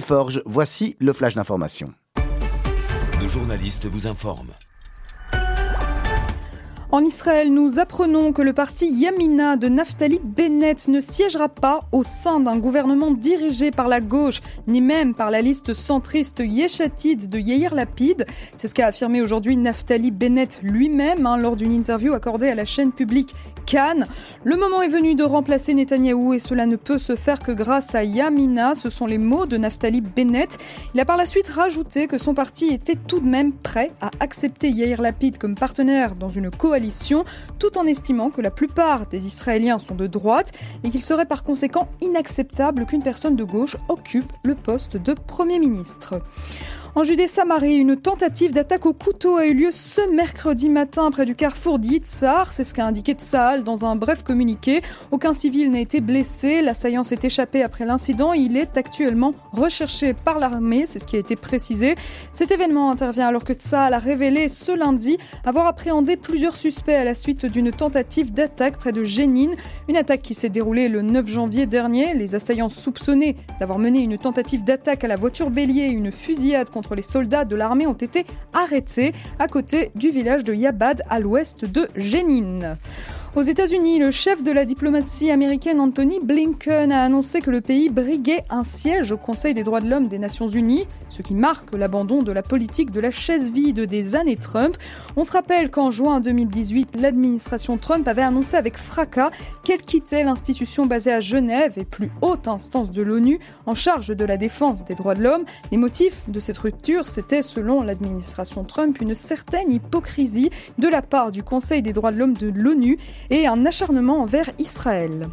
Forge, voici le flash d'information. Nos journalistes vous informent. En Israël, nous apprenons que le parti Yamina de Naftali Bennett ne siégera pas au sein d'un gouvernement dirigé par la gauche, ni même par la liste centriste Yeshatid de Yair Lapid. C'est ce qu'a affirmé aujourd'hui Naftali Bennett lui-même hein, lors d'une interview accordée à la chaîne publique Le moment est venu de remplacer Netanyahou et cela ne peut se faire que grâce à Yamina. Ce sont les mots de Naftali Bennett. Il a par la suite rajouté que son parti était tout de même prêt à accepter Yair Lapid comme partenaire dans une coalition tout en estimant que la plupart des Israéliens sont de droite et qu'il serait par conséquent inacceptable qu'une personne de gauche occupe le poste de Premier ministre. En Judée-Samarie, une tentative d'attaque au couteau a eu lieu ce mercredi matin près du carrefour d'Yitzhar. C'est ce qu'a indiqué Tsahal dans un bref communiqué. Aucun civil n'a été blessé. L'assaillant s'est échappé après l'incident. Il est actuellement recherché par l'armée. C'est ce qui a été précisé. Cet événement intervient alors que Tsahal a révélé ce lundi avoir appréhendé plusieurs suspects à la suite d'une tentative d'attaque près de Jénine. Une attaque qui s'est déroulée le 9 janvier dernier. Les assaillants soupçonnés d'avoir mené une tentative d'attaque à la voiture bélier et une fusillade contre les soldats de l'armée ont été arrêtés à côté du village de Yabad à l'ouest de Jenin. Aux États-Unis, le chef de la diplomatie américaine Anthony Blinken a annoncé que le pays briguait un siège au Conseil des droits de l'homme des Nations Unies, ce qui marque l'abandon de la politique de la chaise vide des années Trump. On se rappelle qu'en juin 2018, l'administration Trump avait annoncé avec fracas qu'elle quittait l'institution basée à Genève et plus haute instance de l'ONU en charge de la défense des droits de l'homme. Les motifs de cette rupture, c'était selon l'administration Trump une certaine hypocrisie de la part du Conseil des droits de l'homme de l'ONU et un acharnement envers Israël.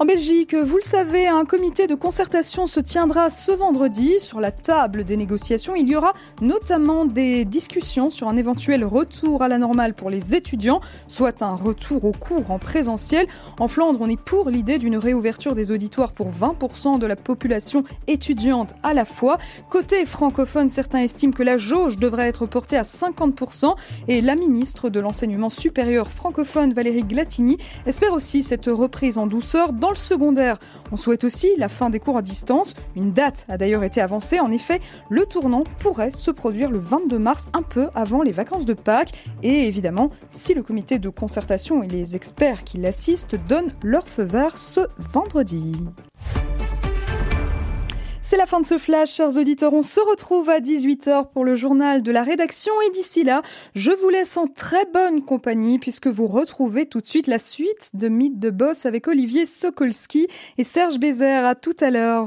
En Belgique, vous le savez, un comité de concertation se tiendra ce vendredi. Sur la table des négociations, il y aura notamment des discussions sur un éventuel retour à la normale pour les étudiants, soit un retour au cours en présentiel. En Flandre, on est pour l'idée d'une réouverture des auditoires pour 20% de la population étudiante à la fois. Côté francophone, certains estiment que la jauge devrait être portée à 50% et la ministre de l'enseignement supérieur francophone, Valérie Glatini, espère aussi cette reprise en douceur le secondaire, on souhaite aussi la fin des cours à distance. Une date a d'ailleurs été avancée. En effet, le tournant pourrait se produire le 22 mars, un peu avant les vacances de Pâques. Et évidemment, si le comité de concertation et les experts qui l'assistent donnent leur feu vert ce vendredi. C'est la fin de ce flash, chers auditeurs. On se retrouve à 18h pour le journal de la rédaction et d'ici là, je vous laisse en très bonne compagnie puisque vous retrouvez tout de suite la suite de Mythe de Boss avec Olivier Sokolski et Serge Bézère. À tout à l'heure.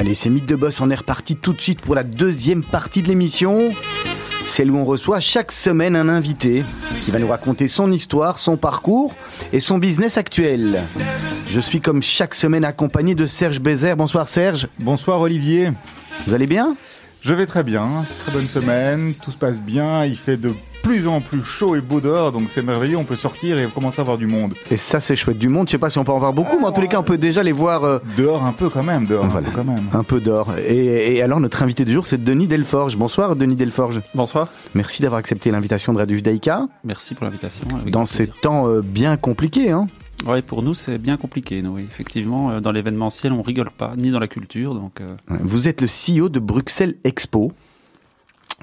Allez, c'est Mythe de Boss, on est reparti tout de suite pour la deuxième partie de l'émission. Celle où on reçoit chaque semaine un invité qui va nous raconter son histoire, son parcours et son business actuel. Je suis comme chaque semaine accompagné de Serge Bézère. Bonsoir Serge. Bonsoir Olivier. Vous allez bien? Je vais très bien, très bonne semaine, tout se passe bien, il fait de plus en plus chaud et beau dehors, donc c'est merveilleux, on peut sortir et commencer à voir du monde. Et ça c'est chouette du monde, je sais pas si on peut en voir beaucoup, mais en tous les cas on peut déjà les voir... euh, Dehors un peu quand même, dehors un peu quand même. un peu d'or. Et, et alors notre invité du jour c'est Denis Delforge. Bonsoir Denis Delforge. Bonsoir. Merci d'avoir accepté l'invitation de Radio Judaïka Merci pour l'invitation. dans ces plaisir. temps euh, bien compliqués. Hein. Ouais, pour nous, c'est bien compliqué. Nous, effectivement, euh, dans l'événementiel, on rigole pas, ni dans la culture. Donc, euh, Vous êtes le CEO de Bruxelles Expo.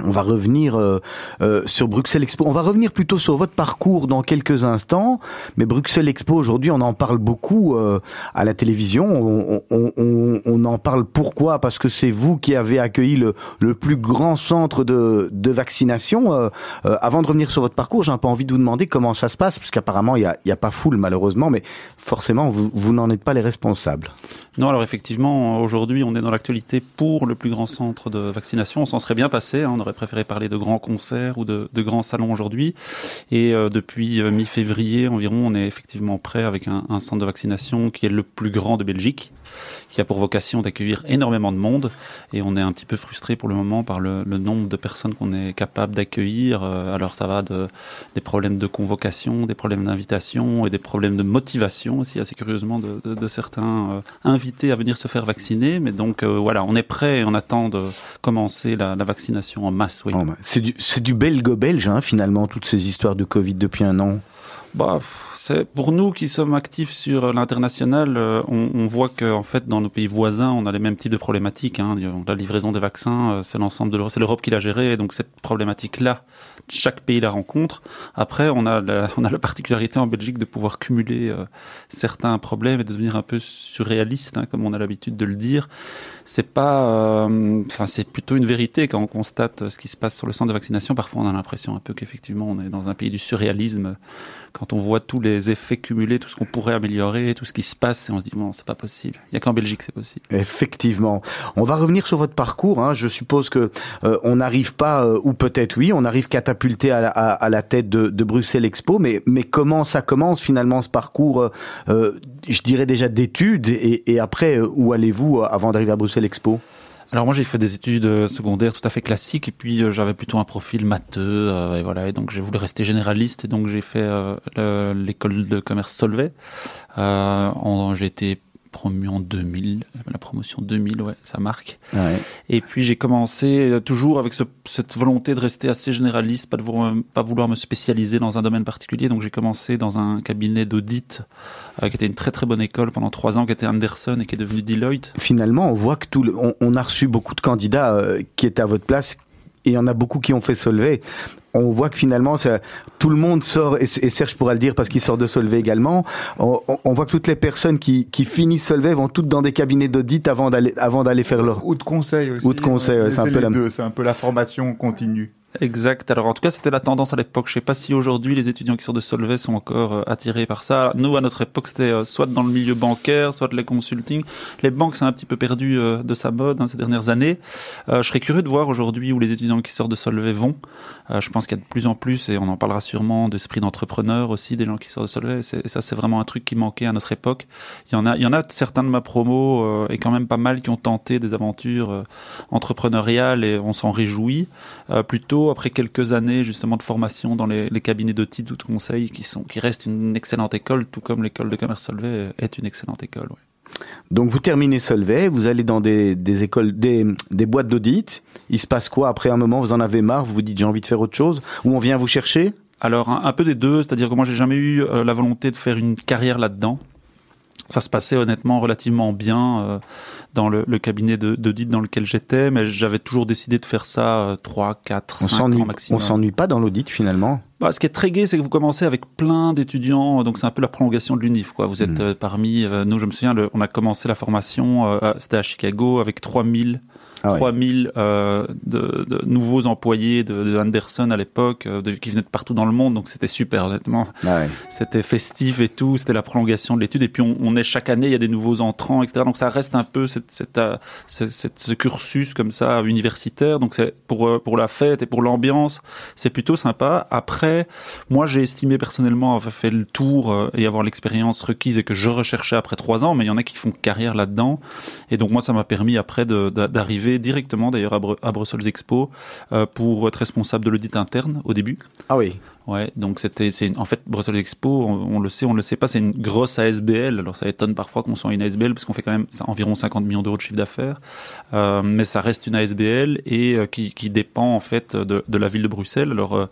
On va revenir euh, euh, sur Bruxelles Expo. On va revenir plutôt sur votre parcours dans quelques instants. Mais Bruxelles Expo, aujourd'hui, on en parle beaucoup euh, à la télévision. On, en parle pourquoi? Parce que c'est vous qui avez accueilli le, plus grand centre de, vaccination. Avant de revenir sur votre parcours, j'ai un peu envie de vous demander comment ça se passe, parce qu'apparemment, il n'y a, pas foule, malheureusement. Mais forcément, vous, n'en êtes pas les responsables. non, alors effectivement, aujourd'hui, on est dans l'actualité pour le plus grand centre de vaccination. On s'en serait bien passé. hein, aurait préféré parler de grands concerts ou de, grands salons aujourd'hui. Et euh, depuis euh, mi-février environ, on est effectivement prêt avec un centre de vaccination qui est le plus grand de Belgique qui a pour vocation d'accueillir énormément de monde. Et on est un petit peu frustré pour le moment par le, nombre de personnes qu'on est capable d'accueillir. Euh, alors ça va de, des problèmes de convocation, des problèmes d'invitation et des problèmes de motivation aussi, assez curieusement, de, certains euh, invités à venir se faire vacciner. Mais donc euh, voilà, on est prêt et on attend de commencer la, vaccination en masse. Oui. Bah, c'est du, c'est du belgo-belge, hein, finalement, toutes ces histoires de Covid depuis un an. Bah, c'est pour nous qui sommes actifs sur l'international, euh, on, on, voit que en fait dans nos pays voisins, on a les mêmes types de problématiques. Hein. La livraison des vaccins, euh, c'est l'ensemble de l'Europe, c'est l'Europe qui l'a géré, et donc cette problématique-là, chaque pays la rencontre. Après, on a la, on a la particularité en Belgique de pouvoir cumuler euh, certains problèmes et de devenir un peu surréaliste, hein, comme on a l'habitude de le dire. C'est pas, enfin, euh, c'est plutôt une vérité quand on constate ce qui se passe sur le centre de vaccination. Parfois, on a l'impression un peu qu'effectivement, on est dans un pays du surréalisme quand on voit tous les effets cumulés, tout ce qu'on pourrait améliorer, tout ce qui se passe, et on se dit bon, c'est pas possible. Il y a qu'en Belgique c'est possible. Effectivement. On va revenir sur votre parcours. Hein. Je suppose que euh, on n'arrive pas, euh, ou peut-être oui, on arrive catapulté à la, tête de, Bruxelles Expo. Mais comment ça commence finalement ce parcours Je dirais déjà d'études et après où allez-vous avant d'arriver à Bruxelles Expo alors moi j'ai fait des études secondaires tout à fait classiques et puis euh, j'avais plutôt un profil matheux euh, et voilà et donc j'ai voulu rester généraliste et donc j'ai fait euh, l'école de commerce Solvay. j'ai été promu en 2000, la promotion 2000, ouais, ça marque. Ouais. Et puis j'ai commencé euh, toujours avec ce, cette volonté de rester assez généraliste, pas de vouloir, pas vouloir me spécialiser dans un domaine particulier. Donc j'ai commencé dans un cabinet d'audit euh, qui était une très très bonne école pendant trois ans, qui était Anderson et qui est devenu Deloitte. Finalement, on voit que tout, le, on, on, a reçu beaucoup de candidats euh, qui étaient à votre place il y en a beaucoup qui ont fait Solvay on voit que finalement ça, tout le monde sort et, et, Serge pourra le dire parce qu'il sort de Solvay également. On, on, voit que toutes les personnes qui, qui finissent Solvay vont toutes dans des cabinets d'audit avant d'aller avant d'aller faire leur ou de conseil aussi. Ou de conseil, ouais, c'est un peu la... c'est un peu la formation continue. Exact. Alors en tout cas, c'était la tendance à l'époque. Je sais pas si aujourd'hui les étudiants qui sortent de Solvay sont encore euh, attirés par ça. Nous, à notre époque, c'était euh, soit dans le milieu bancaire, soit les consulting. Les banques, c'est un petit peu perdu euh, de sa mode hein, ces dernières années. Je serais curieux de voir aujourd'hui où les étudiants qui sortent de Solvay vont. Je pense qu'il y a de plus en plus, et on en parlera sûrement, d'esprit d'entrepreneur aussi, des gens qui sortent de Solvay. Et ça, c'est vraiment un truc qui manquait à notre époque. Il y en a, il y en a certains de ma promo et quand même pas mal qui ont tenté des aventures entrepreneuriales et on s'en réjouit. plutôt après quelques années justement de formation dans les, les cabinets de titres ou de conseil qui sont qui restent une excellente école, tout comme l'école de commerce Solvay est une excellente école. Ouais. Donc vous terminez Solvay, vous allez dans des, des écoles, des, des boîtes d'audit. Il se passe quoi après un moment? Vous en avez marre Vous vous dites j'ai envie de faire autre chose? Ou on vient vous chercher? Alors un, un, peu des deux, c'est-à-dire que moi j'ai jamais eu euh, la volonté de faire une carrière là-dedans. Ça se passait honnêtement relativement bien. Euh, dans le, le cabinet d'audit dans lequel j'étais, mais j'avais toujours décidé de faire ça 3, 4, on 5 ans maximum. On s'ennuie pas dans l'audit finalement? Bah, ce qui est très gai, c'est que vous commencez avec plein d'étudiants, donc c'est un peu la prolongation de l'UNIF. Quoi. Vous êtes mmh. euh, parmi, euh, nous je me souviens, le, on a commencé la formation, euh, c'était à Chicago, avec 3000 ah ouais. 3000 euh, de, de, nouveaux employés de, de Anderson à l'époque, euh, qui venaient de partout dans le monde, donc c'était super honnêtement. Ah ouais. C'était festif et tout, c'était la prolongation de l'étude. Et puis on, on, est chaque année, il y a des nouveaux entrants, etc. Donc ça reste un peu cette, cette, euh, cette, cette ce cursus comme ça universitaire. Donc c'est pour euh, pour la fête et pour l'ambiance, c'est plutôt sympa. Après, moi j'ai estimé personnellement avoir fait le tour et avoir l'expérience requise et que je recherchais après trois ans, mais il y en a qui font carrière là-dedans. Et donc moi ça m'a permis après d'arriver directement d'ailleurs à, Brussels Expo euh, pour être responsable de l'audit interne au début. Ah oui. Ouais, donc c'était, c'est en fait Brussels Expo, on, le sait, on le sait pas, c'est une grosse ASBL. Alors ça étonne parfois qu'on soit une ASBL parce qu'on fait quand même environ 50 millions d'euros de chiffre d'affaires, euh, mais ça reste une ASBL et euh, qui, qui, dépend en fait de, de, la ville de Bruxelles. Alors euh,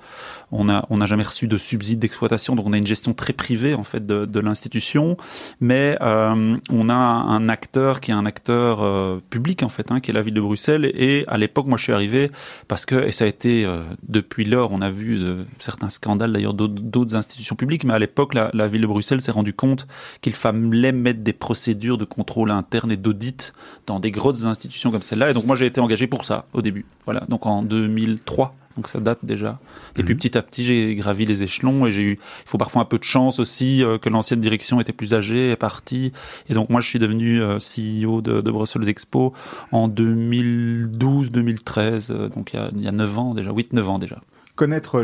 on a on n'a jamais reçu de subside d'exploitation, donc on a une gestion très privée en fait de, de l'institution, mais euh, on a un acteur qui est un acteur euh, public en fait, hein, qui est la ville de Bruxelles. Et à l'époque, moi je suis arrivé parce que et ça a été depuis lors, on a vu de, certains scandale d'ailleurs d'autres institutions publiques, mais à l'époque, la, la, ville de Bruxelles s'est rendu compte qu'il fallait mettre des procédures de contrôle interne et d'audit dans des grosses institutions comme celle-là. Et donc moi, j'ai été engagé pour ça au début. Voilà, donc en 2003 donc ça date déjà. Et puis Mhm. petit à petit, j'ai gravi les échelons et j'ai eu, il faut parfois un peu de chance aussi euh, que l'ancienne direction était plus âgée, est partie. Et donc moi, je suis devenu euh, CEO de, de Brussels Expo en 2012-2013, euh, donc il y, a, il y a 9 ans déjà, 8-9 ans déjà. Connaître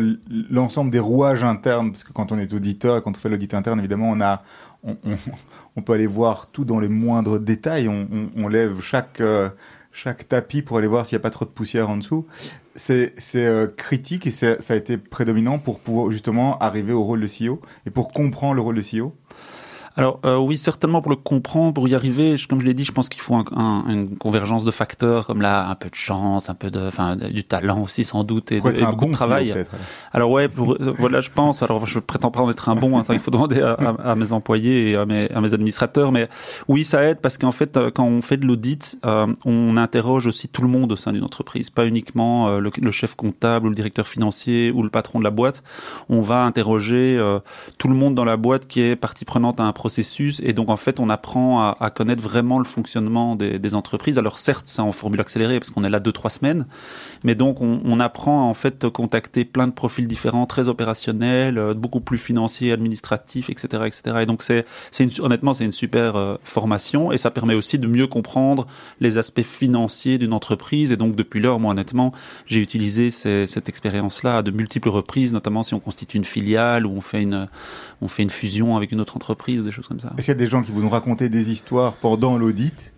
l'ensemble des rouages internes, parce que quand on est auditeur quand on fait l'audit interne, évidemment, on a, on, peut aller voir tout dans les moindres détails. On, lève chaque, euh, chaque tapis pour aller voir s'il n'y a pas trop de poussière en dessous. C'est euh, critique et ça a été prédominant pour pouvoir justement arriver au rôle de CEO et pour comprendre le rôle de CEO. Alors euh, oui, certainement pour le comprendre, pour y arriver, je- comme je l'ai dit, je pense qu'il faut un- un- une convergence de facteurs comme là un peu de chance, un peu de, enfin, du talent aussi sans doute et, de, et beaucoup bon de travail. Alors ouais, pour, euh, voilà, je pense. Alors je prétends pas en être un bon. Hein, ça, il faut demander à, à- à mes employés et à mes, à mes administrateurs. Mais oui, ça aide parce qu'en fait, euh, quand on fait de l'audit, euh, on interroge aussi tout le monde au sein d'une entreprise, pas uniquement euh, le, le chef comptable ou le directeur financier ou le patron de la boîte. On va interroger euh, tout le monde dans la boîte qui est partie prenante à un et donc en fait, on apprend à, connaître vraiment le fonctionnement des, entreprises. Alors certes, c'est en formule accélérée parce qu'on est là deux trois semaines, mais donc on, apprend à en fait contacter plein de profils différents, très opérationnels, euh, beaucoup plus financiers, administratifs, etc., etc. Et donc c'est, honnêtement, c'est une super euh, formation et ça permet aussi de mieux comprendre les aspects financiers d'une entreprise. Et donc depuis lors, moi honnêtement, j'ai utilisé cette expérience-là à de multiples reprises, notamment si on constitue une filiale ou on fait une, on fait une fusion avec une autre entreprise ou des choses comme ça. Est-ce qu'il y a des gens qui vous ont raconté des histoires pendant l'audit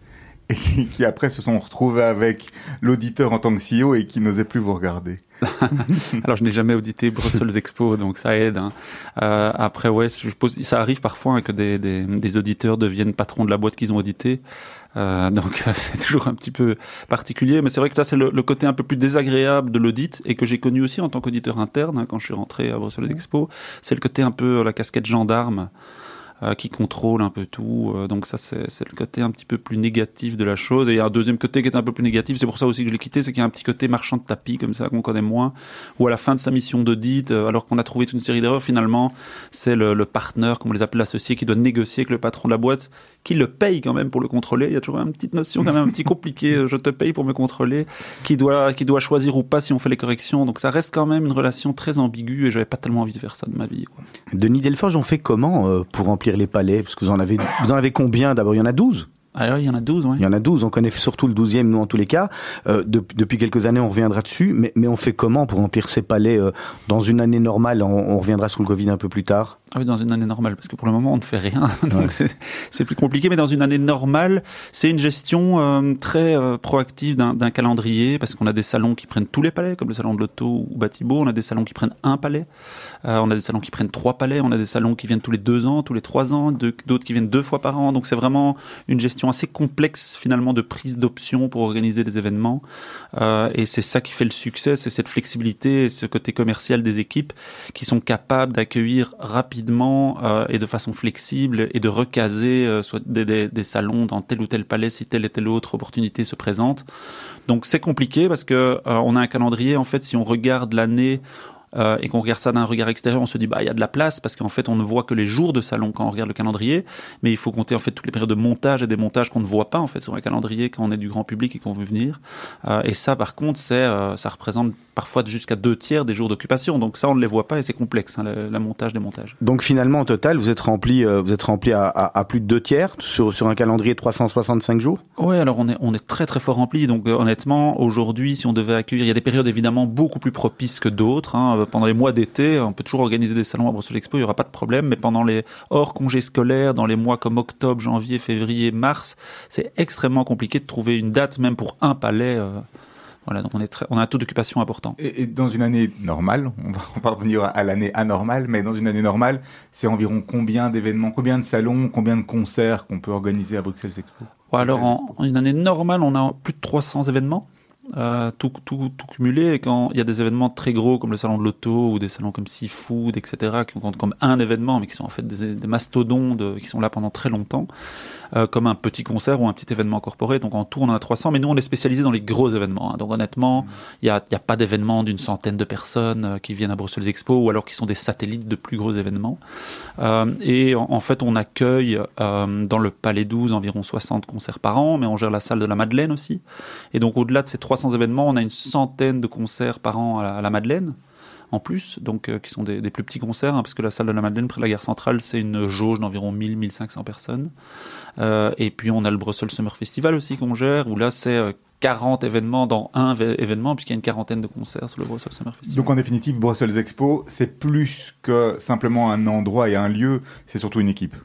et qui, qui après se sont retrouvés avec l'auditeur en tant que CEO et qui n'osaient plus vous regarder Alors, je n'ai jamais audité Brussels Expo, donc ça aide. hein. Euh, après, ouais, je suppose, ça arrive parfois hein, que des, des, des auditeurs deviennent patrons de la boîte qu'ils ont audité. Euh, donc, c'est toujours un petit peu particulier. Mais c'est vrai que là, c'est le, le côté un peu plus désagréable de l'audit et que j'ai connu aussi en tant qu'auditeur interne hein, quand je suis rentré à Brussels Expo. C'est le côté un peu la casquette gendarme euh, qui contrôle un peu tout. Euh, donc ça, c'est le côté un petit peu plus négatif de la chose. Et il y a un deuxième côté qui est un peu plus négatif. C'est pour ça aussi que je l'ai quitté, c'est qu'il y a un petit côté marchand de tapis comme ça qu'on connaît moins. Ou à la fin de sa mission d'audit, euh, alors qu'on a trouvé toute une série d'erreurs, finalement, c'est le, partenaire, comme on les appelle l'associé, qui doit négocier avec le patron de la boîte, qui le paye quand même pour le contrôler. Il y a toujours une petite notion quand même un petit compliquée. euh, Je te paye pour me contrôler. Qui doit, qui doit choisir ou pas si on fait les corrections. Donc ça reste quand même une relation très ambiguë et j'avais pas tellement envie de faire ça de ma vie. Denis Delforge, on fait comment pour remplir les palais Parce que vous en avez, vous en avez combien D'abord, il y en a 12 Alors il y en a 12, ouais. Il y en a 12, on connaît surtout le 12e, nous en tous les cas. Euh, de- depuis quelques années, on reviendra dessus, mais, mais on fait comment pour remplir ces palais euh, dans une année normale? On, on reviendra sur le Covid un peu plus tard. Ah oui, dans une année normale, parce que pour le moment, on ne fait rien. Donc, Ouais. c'est- plus compliqué. Mais dans une année normale, c'est une gestion euh, très euh, proactive d'un calendrier, parce qu'on a des salons qui prennent tous les palais, comme le salon de l'auto ou Batibo. On a des salons qui prennent un palais. Euh, on a des salons qui prennent trois palais. On a des salons qui viennent tous les deux ans, tous les trois ans, d'autres qui viennent deux fois par an. Donc, c'est vraiment une gestion assez complexe, finalement, de prise d'options pour organiser des événements. Euh, et c'est ça qui fait le succès, c'est cette flexibilité et ce côté commercial des équipes qui sont capables d'accueillir rapidement euh, et de façon flexible et de recaser euh, soit des, des- salons dans tel ou tel palais si telle et telle autre opportunité se présente. Donc c'est compliqué parce que euh, on a un calendrier. En fait, si on regarde l'année euh, et qu'on regarde ça d'un regard extérieur, on se dit bah il y a de la place parce qu'en fait on ne voit que les jours de salon quand on regarde le calendrier, mais il faut compter en fait toutes les périodes de montage et des montages qu'on ne voit pas en fait sur un calendrier quand on est du grand public et qu'on veut venir. Euh, et ça par contre c'est euh, ça représente parfois jusqu'à deux tiers des jours d'occupation, donc ça on ne les voit pas et c'est complexe hein, le, le montage des montages. Donc finalement, au total, vous êtes rempli, vous êtes rempli à, à- à plus de deux tiers sur, sur un calendrier de 365 jours? Ouais, alors on est on est très très fort rempli. Donc honnêtement, aujourd'hui, si on devait accueillir, il y a des périodes évidemment beaucoup plus propices que d'autres. hein. Euh, Pendant les mois d'été, on peut toujours organiser des salons à Bruxelles Expo, il y aura pas de problème. Mais pendant les hors congés scolaires, dans les mois comme octobre, janvier, février, mars, c'est extrêmement compliqué de trouver une date même pour un palais. euh. Voilà, donc on est très, on a un taux d'occupation important. Et, et dans une année normale, on va, on va revenir à l'année anormale, mais dans une année normale, c'est environ combien d'événements, combien de salons, combien de concerts qu'on peut organiser à Bruxelles Expo? Alors en, en une année normale, on a plus de 300 événements. Euh, tout, tout, tout cumulé et quand il y a des événements très gros comme le salon de l'auto ou des salons comme Seafood etc qui comptent comme un événement mais qui sont en fait des, des mastodontes qui sont là pendant très longtemps euh, comme un petit concert ou un petit événement incorporé donc en tout on en a 300 mais nous on est spécialisé dans les gros événements hein. donc honnêtement il y a, il y a pas d'événements d'une centaine de personnes euh, qui viennent à Bruxelles Expo ou alors qui sont des satellites de plus gros événements et en, en fait, on accueille dans le Palais 12 environ 60 concerts par an, mais on gère la salle de la Madeleine aussi. Et donc, au-delà de ces 300 événements, on a une centaine de concerts par an à la, Madeleine en plus, donc euh, qui sont des, plus petits concerts, hein, parce que la salle de la Madeleine, près de la gare centrale, c'est une jauge d'environ 1000-1500 personnes. Euh, et puis on a le Brussels Summer Festival aussi qu'on gère, où là c'est 40 événements dans un événement, puisqu'il y a une quarantaine de concerts sur le Brussels Summer Festival. Donc en définitive, Brussels Expo, c'est plus que simplement un endroit et un lieu, c'est surtout une équipe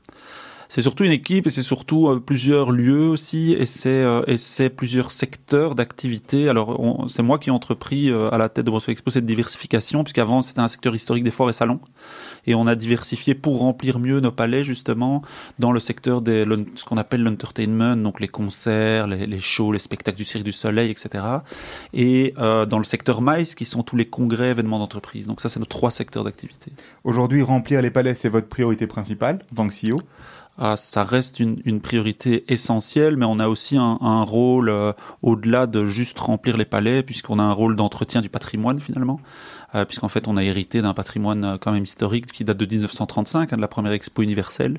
c'est surtout une équipe et c'est surtout euh, plusieurs lieux aussi et c'est euh, plusieurs secteurs d'activité. Alors c'est moi qui ai entrepris euh, à la tête de Bruxelles Expo cette diversification puisqu'avant c'était un secteur historique des foires et salons et on a diversifié pour remplir mieux nos palais justement dans le secteur des ce qu'on appelle l'entertainment donc les concerts, les, les, shows, les spectacles du Cirque du Soleil, etc. Et euh, dans le secteur MICE qui sont tous les congrès événements d'entreprise. Donc ça c'est nos trois secteurs d'activité. Aujourd'hui remplir les palais c'est votre priorité principale en tant que CEO ah, ça reste une, une, priorité essentielle, mais on a aussi un, un rôle euh, au-delà de juste remplir les palais, puisqu'on a un rôle d'entretien du patrimoine finalement puisqu'en fait on a hérité d'un patrimoine euh, quand même historique qui date de 1935, hein, de la première expo universelle,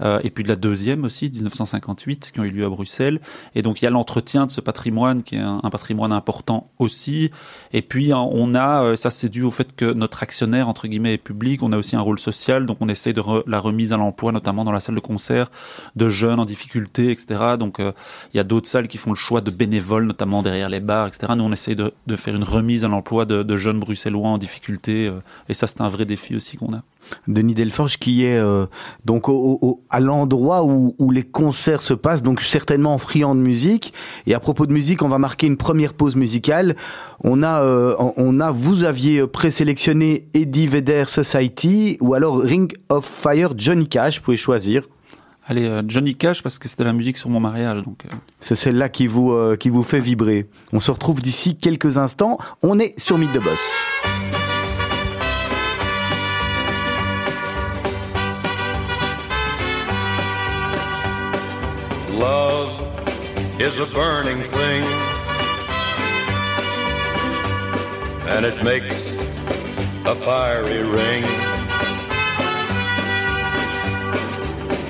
euh, et puis de la deuxième aussi, 1958, qui ont eu lieu à Bruxelles. Et donc il y a l'entretien de ce patrimoine qui est un, patrimoine important aussi. Et puis hein, on a, euh, ça c'est dû au fait que notre actionnaire entre guillemets est public, on a aussi un rôle social, donc on essaye de la remise à l'emploi, notamment dans la salle de concert de jeunes en difficulté, etc. Donc euh, il y a d'autres salles qui font le choix de bénévoles, notamment derrière les bars, etc. Nous on essaye de, faire une remise à l'emploi de jeunes bruxellois en difficulté. Euh, et ça, c'est un vrai défi aussi qu'on a. Denis Delforge qui est euh, donc au, à l'endroit où, où, les concerts se passent, donc certainement en friand de musique. Et à propos de musique, on va marquer une première pause musicale. On a, euh, on a, vous aviez présélectionné Eddie Vedder Society ou alors Ring of Fire Johnny Cash. Vous pouvez choisir. Allez, euh, Johnny Cash parce que c'était la musique sur mon mariage. Donc. Euh... C'est celle-là qui vous euh, qui vous fait vibrer. On se retrouve d'ici quelques instants. On est sur Mythe de Boss. Love is a burning thing, and it makes a fiery ring.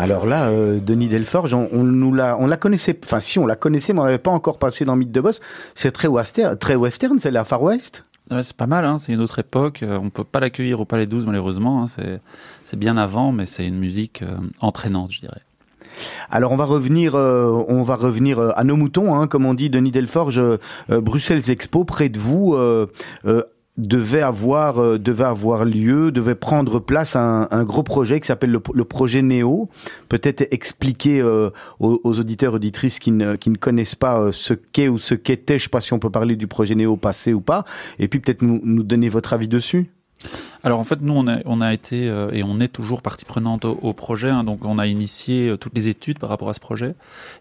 Alors là, euh, Denis Delforge, on, on, nous la, on la connaissait, enfin si on la connaissait, mais on n'avait pas encore passé dans Mythe de Boss. C'est très western, très western, c'est la Far West. Ouais, c'est pas mal, hein, c'est une autre époque. On peut pas l'accueillir au Palais 12 malheureusement. Hein, c'est, c'est bien avant, mais c'est une musique euh, entraînante, je dirais. Alors on va revenir, euh, on va revenir à nos moutons, hein, comme on dit Denis Delforge, euh, Bruxelles Expo, près de vous. Devait avoir euh, devait avoir lieu, devait prendre place un, un gros projet qui s'appelle le, le projet Néo. Peut-être expliquer euh, aux, aux auditeurs auditrices qui ne qui ne connaissent pas euh, ce qu'est ou ce qu'était, je sais pas si on peut parler du projet Néo passé ou pas, et puis peut-être nous nous donner votre avis dessus. Alors en fait, nous, on a, on a été euh, et on est toujours partie prenante au, au projet. hein. donc on a initié euh, toutes les études par rapport à ce projet.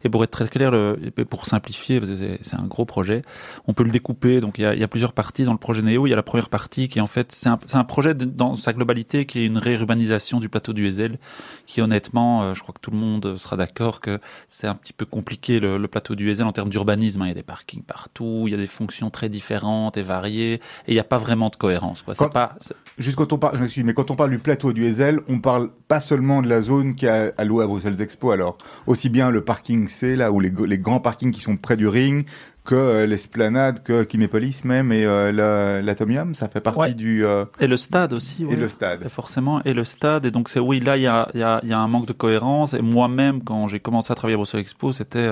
Et pour être très clair, le, et pour simplifier, parce que c'est un gros projet, on peut le découper. Donc il y a, y a plusieurs parties dans le projet Néo. Il y a la première partie qui est en fait, c'est un, un projet de- dans sa globalité qui est une réurbanisation du plateau du Ezel, qui honnêtement, euh, je crois que tout le monde sera d'accord que c'est un petit peu compliqué le, le plateau du Ezel en termes d'urbanisme. hein. Il y a des parkings partout, il y a des fonctions très différentes et variées, et il n'y a pas vraiment de cohérence. Quoi. Quand- pas, Juste quand on parle, je m'excuse, mais quand on parle du plateau du Ezel, on parle pas seulement de la zone qui est allouée à Bruxelles Expo, alors aussi bien le parking C, là, ou les, grands parkings qui sont près du ring, que euh, l'esplanade, que Kinépolis même, et euh, la- l'Atomium, ça fait partie Ouais. du... euh, Et le stade aussi. et ouais. le stade. Et forcément, et le stade. Et donc, c'est oui, là, il y a, y a un manque de cohérence. Et moi-même, quand j'ai commencé à travailler à Bruxelles Expo, c'était.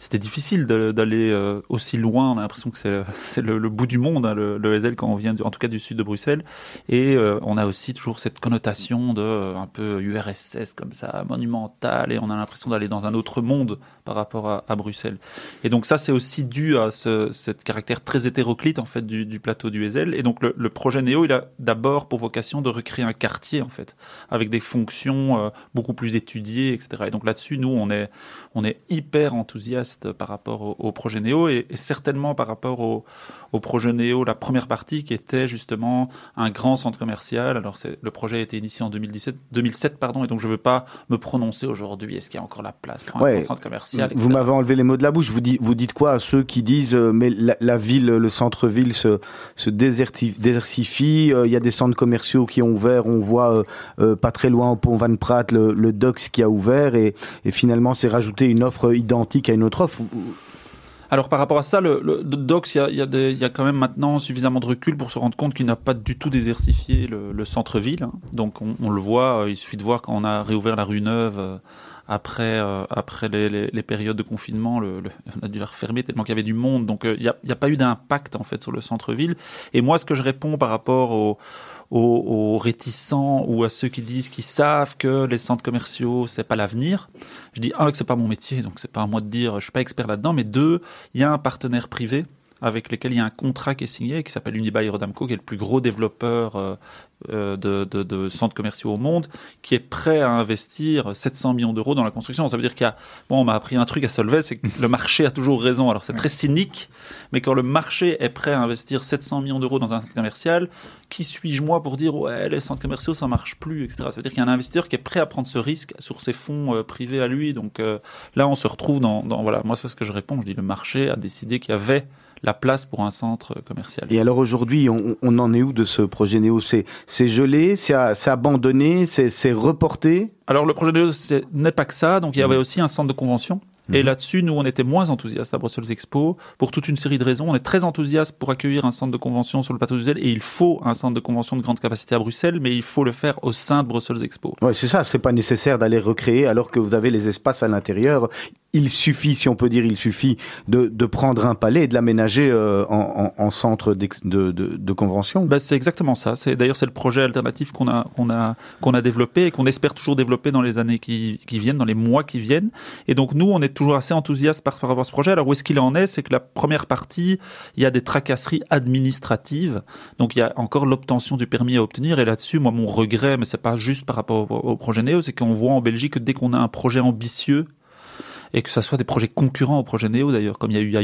C'était difficile d'aller euh, aussi loin. On a l'impression que c'est le, bout du monde, hein, le, le quand on vient, du- en tout cas du sud de Bruxelles. Et euh, on a aussi toujours cette connotation de euh, un peu URSS comme ça, monumental, et on a l'impression d'aller dans un autre monde par rapport à, Bruxelles. Et donc ça, c'est aussi dû à ce cette caractère très hétéroclite en fait du, plateau du Ezel. Et donc le, projet Néo, il a d'abord pour vocation de recréer un quartier en fait, avec des fonctions beaucoup plus étudiées, etc. Et donc là-dessus, nous, on est on est hyper par rapport au, projet Néo et certainement par rapport au, au projet Néo, la première partie qui était justement un grand centre commercial. Alors le projet a été initié en 2017, 2007 pardon, et donc je veux pas me prononcer aujourd'hui. Est-ce qu'il y a encore la place pour un Ouais. grand centre commercial Vous m'avez enlevé les mots de la bouche. Vous dites, vous dites quoi à ceux qui disent euh, mais la, la ville, le centre-ville se, se déserti- désertifie. euh, Il y a des centres commerciaux qui ont ouvert. On voit euh, pas très loin au pont Van Praat le, le Dox qui a ouvert et, et finalement c'est rajouté une offre identique à une autre offre. Alors par rapport à ça, le, le Docs, il y a, y, y a quand même maintenant suffisamment de recul pour se rendre compte qu'il n'a pas du tout désertifié le, le centre-ville. hein. Donc on, on le voit, euh, il suffit de voir quand on a réouvert la rue Neuve euh, après euh, après les, les, les périodes de confinement, le, le- on a dû la refermer tellement qu'il y avait du monde. Donc euh, il n'y a, a pas eu d'impact en fait sur le centre-ville. Et moi, ce que je réponds par rapport au aux, réticents ou à ceux qui disent qu'ils savent que les centres commerciaux c'est pas l'avenir. Je dis un que c'est pas mon métier, donc c'est pas à moi de dire, je suis pas expert là-dedans, mais deux, il y a un partenaire privé avec lequel il y a un contrat qui est signé qui s'appelle Unibail Rodamco, qui est le plus gros développeur euh, euh, de, centres commerciaux au monde, qui est prêt à investir 700 millions d'euros dans la construction. Ça veut dire qu'il y a, bon, on m'a appris un truc à Solvay, c'est que le marché a toujours raison. Alors c'est très cynique, mais quand le marché est prêt à investir 700 millions d'euros dans un centre commercial, qui suis-je moi pour dire ouais les centres commerciaux ça marche plus, etc. Ça veut dire qu'il y a un investisseur qui est prêt à prendre ce risque sur ses fonds euh, privés à lui. Donc là on se retrouve dans voilà, moi c'est ce que je réponds. Je dis le marché a décidé qu'il y avait la place pour un centre commercial. Et alors aujourd'hui, on, on en est où de ce projet Néo? C'est gelé, c'est abandonné, c'est reporté? Alors le projet c'est- n'est pas que ça, donc il y avait aussi un centre de convention. Et Mhm. là-dessus, nous, on était moins enthousiastes à Brussels Expo pour toute une série de raisons. On est très enthousiastes pour accueillir un centre de convention sur le plateau du Zèle et il faut un centre de convention de grande capacité à Bruxelles, mais il faut le faire au sein de Brussels Expo. Ouais, c'est ça. C'est pas nécessaire d'aller recréer alors que vous avez les espaces à l'intérieur. Il suffit, si on peut dire, il suffit de, de prendre un palais et de l'aménager euh, en, en, en centre de, de, de convention. Bah, c'est exactement ça. C'est d'ailleurs c'est le projet alternatif qu'on a qu'on a qu'on a développé et qu'on espère toujours développer dans les années qui, qui viennent, dans les mois qui viennent. Et donc nous, on est toujours assez enthousiastes par, par rapport à ce projet. Alors où est-ce qu'il en est? C'est que la première partie, il y a des tracasseries administratives. Donc il y a encore l'obtention du permis à obtenir. Et là-dessus, moi, mon regret, mais c'est pas juste par rapport au, au projet Néo, c'est qu'on voit en Belgique que dès qu'on a un projet ambitieux et que ça soit des projets concurrents au projet Néo d'ailleurs, comme il y a eu à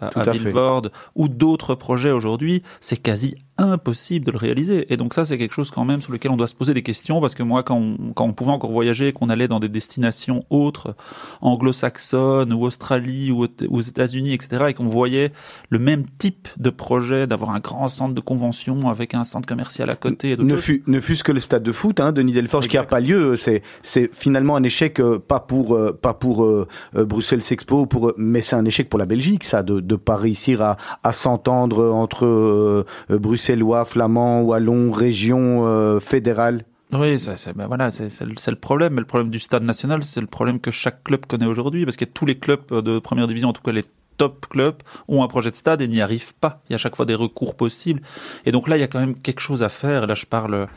à, Tout à à. Villevorde, ou d'autres projets aujourd'hui, c'est quasi impossible de le réaliser. Et donc ça, c'est quelque chose quand même sur lequel on doit se poser des questions, parce que moi, quand on, quand on pouvait encore voyager, qu'on allait dans des destinations autres, anglo-saxonnes, ou Australie, ou aux- États-Unis, etc., et qu'on voyait le même type de projet, d'avoir un grand centre de convention avec un centre commercial à côté, et Ne, fut, ne fût-ce que le stade de foot, hein, Denis Delforge, qui a Exact. pas lieu, c'est c'est finalement un échec, euh, pas pour euh, pas pour euh, euh, Bruxelles Expo, pour euh, mais c'est un échec pour la Belgique, ça, de de pas réussir à à s'entendre entre euh, euh, bruxellois, flamands, wallons, régions euh, fédérales. Oui, c'est, ben voilà, le problème. Mais le problème du stade national, c'est le problème que chaque club connaît aujourd'hui, parce que tous les clubs de première division, en tout cas les top clubs ont un projet de stade et n'y arrivent pas. Il y a à chaque fois des recours possibles. Et donc là, il y a quand même quelque chose à faire. Et là, je parle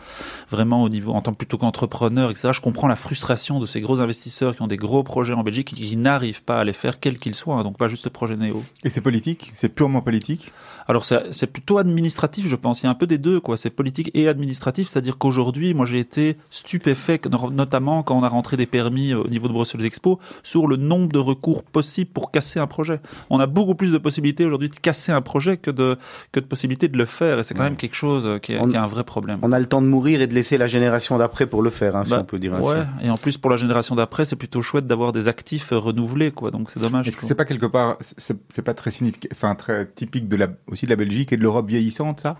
vraiment au niveau, en tant plutôt qu'entrepreneur, etc. Je comprends la frustration de ces gros investisseurs qui ont des gros projets en Belgique et qui n'arrivent pas à les faire, quels qu'ils soient. Donc pas juste le projet Néo. Et c'est politique? C'est purement politique? Alors c'est plutôt administratif, je pense. Il y a un peu des deux, quoi. C'est politique et administratif, c'est-à-dire qu'aujourd'hui, moi, j'ai été stupéfait, notamment quand on a rentré des permis euh, au niveau de Bruxelles Expo, sur le nombre de recours possibles pour casser un projet. On a beaucoup plus de possibilités aujourd'hui de casser un projet que de que de possibilités de le faire, et c'est quand même quelque chose euh, qui est, On- qui est un vrai problème. On a le temps de mourir et de laisser la génération d'après pour le faire, hein, si Bah, on peut dire ainsi. Ouais, et en plus pour la génération d'après, c'est plutôt chouette d'avoir des actifs renouvelés, quoi. Donc c'est dommage. Est-ce que c'est pas quelque part, c'est pas très enfin très typique de la, aussi de la Belgique et de l'Europe vieillissante, ça?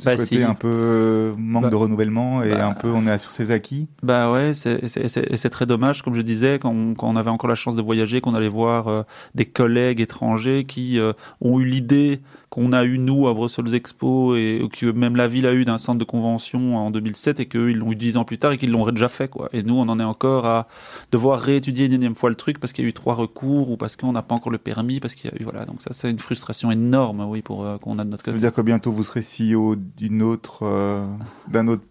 Ce Bah, côté si. un peu euh, manque Bah, de renouvellement et bah, un peu on est sur ses acquis. Bah ouais, c'est- très dommage, comme je disais, quand on, quand on avait encore la chance de voyager, qu'on allait voir euh, des collègues étrangers qui euh, ont eu l'idée qu'on a eu nous à Brussels Expo et que même la ville a eu d'un centre de convention en 2007 et qu'eux ils l'ont eu dix ans plus tard et qu'ils l'ont déjà fait quoi. Et nous on en est encore à devoir réétudier une énième fois le truc parce qu'il y a eu trois recours ou parce qu'on n'a pas encore le permis parce qu'il y a eu voilà donc ça c'est une frustration énorme oui pour euh, qu'on a de notre Ça veut côté. dire que bientôt vous serez CEO d'une autre, euh, d'un autre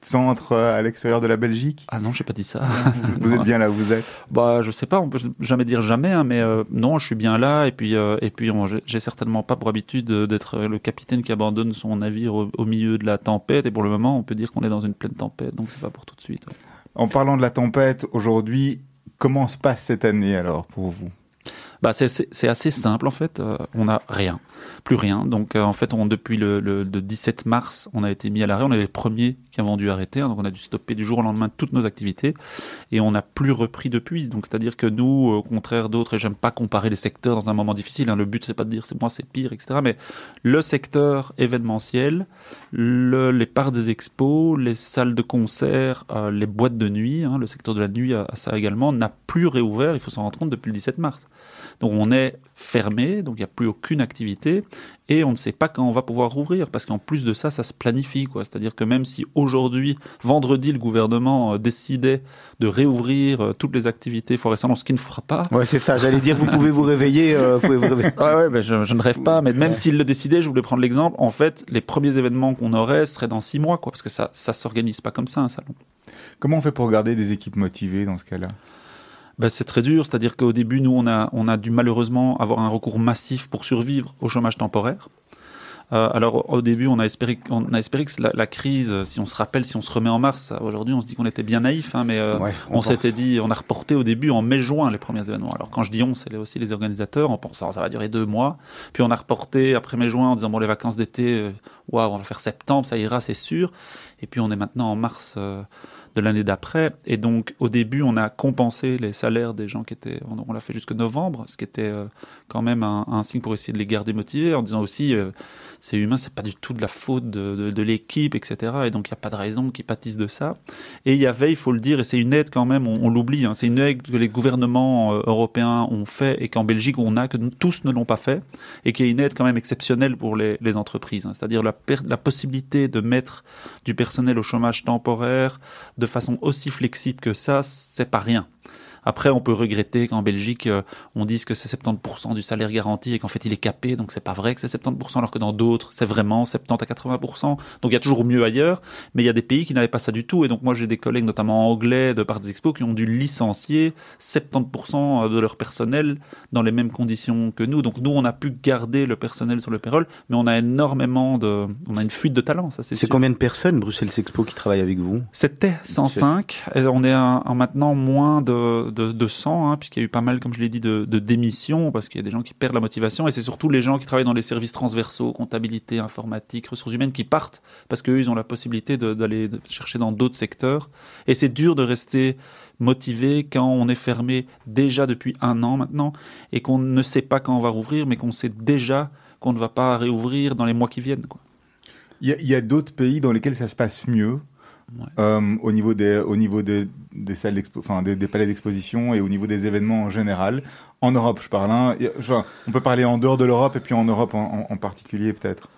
centre à l'extérieur de la Belgique? Ah non j'ai pas dit ça. Vous êtes bien là où vous êtes. Bah, je sais pas, on peut jamais dire jamais, hein, mais euh, non, je suis bien là. Et puis, euh, et puis, j'ai certainement pas pour habitude d'être le capitaine qui abandonne son navire au, au milieu de la tempête. Et pour le moment, on peut dire qu'on est dans une pleine tempête, donc c'est pas pour tout de suite. ouais. En parlant de la tempête, aujourd'hui, comment se passe cette année alors pour vous? Bah, c'est- assez simple en fait. Euh, on n'a rien, plus rien. Donc, euh, en fait, depuis le, le- le 17 mars, on a été mis à l'arrêt. On est les premiers qui avons dû arrêter. hein. donc, on a dû stopper du jour au lendemain toutes nos activités et on n'a plus repris depuis. Donc, c'est-à-dire que nous, au contraire d'autres, et j'aime pas comparer les secteurs dans un moment difficile. hein, le but, c'est pas de dire c'est moi, c'est pire, etc. Mais le secteur événementiel, le- les parts des expos, les salles de concert, euh, les boîtes de nuit, hein, le secteur de la nuit a, a ça également, n'a plus réouvert. Il faut s'en rendre compte depuis le 17 mars. Donc on est fermé, donc il n'y a plus aucune activité et on ne sait pas quand on va pouvoir rouvrir parce qu'en plus de ça, ça se planifie. quoi. C'est-à-dire que même si aujourd'hui, vendredi, le gouvernement euh, décidait de réouvrir euh, toutes les activités forêt ce qui ne fera pas. Ouais, c'est ça. J'allais dire, vous pouvez vous réveiller. euh, vous pouvez vous réveiller. Ouais, ouais, ben je, je ne rêve pas, mais même s'il le décidait, je voulais prendre l'exemple. En fait, les premiers événements qu'on aurait seraient dans six mois, quoi, parce que ça, ça s'organise pas comme ça un salon. Comment on fait pour garder des équipes motivées dans ce cas-là? Ben, c'est très dur, c'est-à-dire qu'au début, nous, on a, on a dû malheureusement avoir un recours massif pour survivre au chômage temporaire. Euh, alors au début, on a espéré, on a espéré que la, la crise, si on se rappelle, si on se remet en mars, aujourd'hui, on se dit qu'on était bien naïf, hein, mais euh, Ouais, on, on s'était dit, on a reporté au début en mai-juin les premiers événements. Alors quand je dis on, c'est aussi les organisateurs, en pensant ça va durer deux mois. Puis on a reporté après mai-juin en disant bon les vacances d'été, euh, waouh, on va faire septembre, ça ira, c'est sûr. Et puis on est maintenant en mars euh, de l'année d'après. Et donc au début, on a compensé les salaires des gens qui étaient, on, l'a fait jusque novembre, ce qui était euh, quand même un, un signe pour essayer de les garder motivés, en disant aussi euh, c'est humain, c'est pas du tout de la faute de, de, l'équipe, etc. Et donc il n'y a pas de raison qu'ils pâtissent de ça. Et il y avait, il faut le dire, et c'est une aide quand même, on, l'oublie, hein, c'est une aide que les gouvernements euh, européens ont fait et qu'en Belgique on a, que tous ne l'ont pas fait, et qui est une aide quand même exceptionnelle pour les, entreprises. hein. C'est-à-dire la, la possibilité de mettre du personnel au chômage temporaire de façon aussi flexible que ça, c'est pas rien. Après, on peut regretter qu'en Belgique, euh, on dise que c'est 70% du salaire garanti et qu'en fait, il est capé. Donc, c'est pas vrai que c'est 70%, alors que dans d'autres, c'est vraiment 70 à 80%. Donc, il y a toujours mieux ailleurs. Mais il y a des pays qui n'avaient pas ça du tout. Et donc, moi, j'ai des collègues, notamment anglais de par des expos, qui ont dû licencier 70% de leur personnel dans les mêmes conditions que nous. Donc, nous, on a pu garder le personnel sur le payroll, mais on a énormément de, on a une fuite de talent, ça, c'est C'est combien de personnes, Bruxelles Expo, qui travaillent avec vous? C'était 105. Et on est maintenant moins de, de, de 100, hein, puisqu'il y a eu pas mal, comme je l'ai dit, de, démissions, parce qu'il y a des gens qui perdent la motivation. Et c'est surtout les gens qui travaillent dans les services transversaux, comptabilité, informatique, ressources humaines, qui partent, parce qu'eux, ils ont la possibilité d'aller chercher dans d'autres secteurs. Et c'est dur de rester motivé quand on est fermé déjà depuis un an maintenant, et qu'on ne sait pas quand on va rouvrir, mais qu'on sait déjà qu'on ne va pas réouvrir dans les mois qui viennent. Il y a d'autres pays dans lesquels ça se passe mieux. Euh, au niveau des au niveau des, salles enfin des, palais d'exposition et au niveau des événements en général en Europe je parle hein. On peut parler en dehors de l'Europe et puis en Europe en particulier peut-être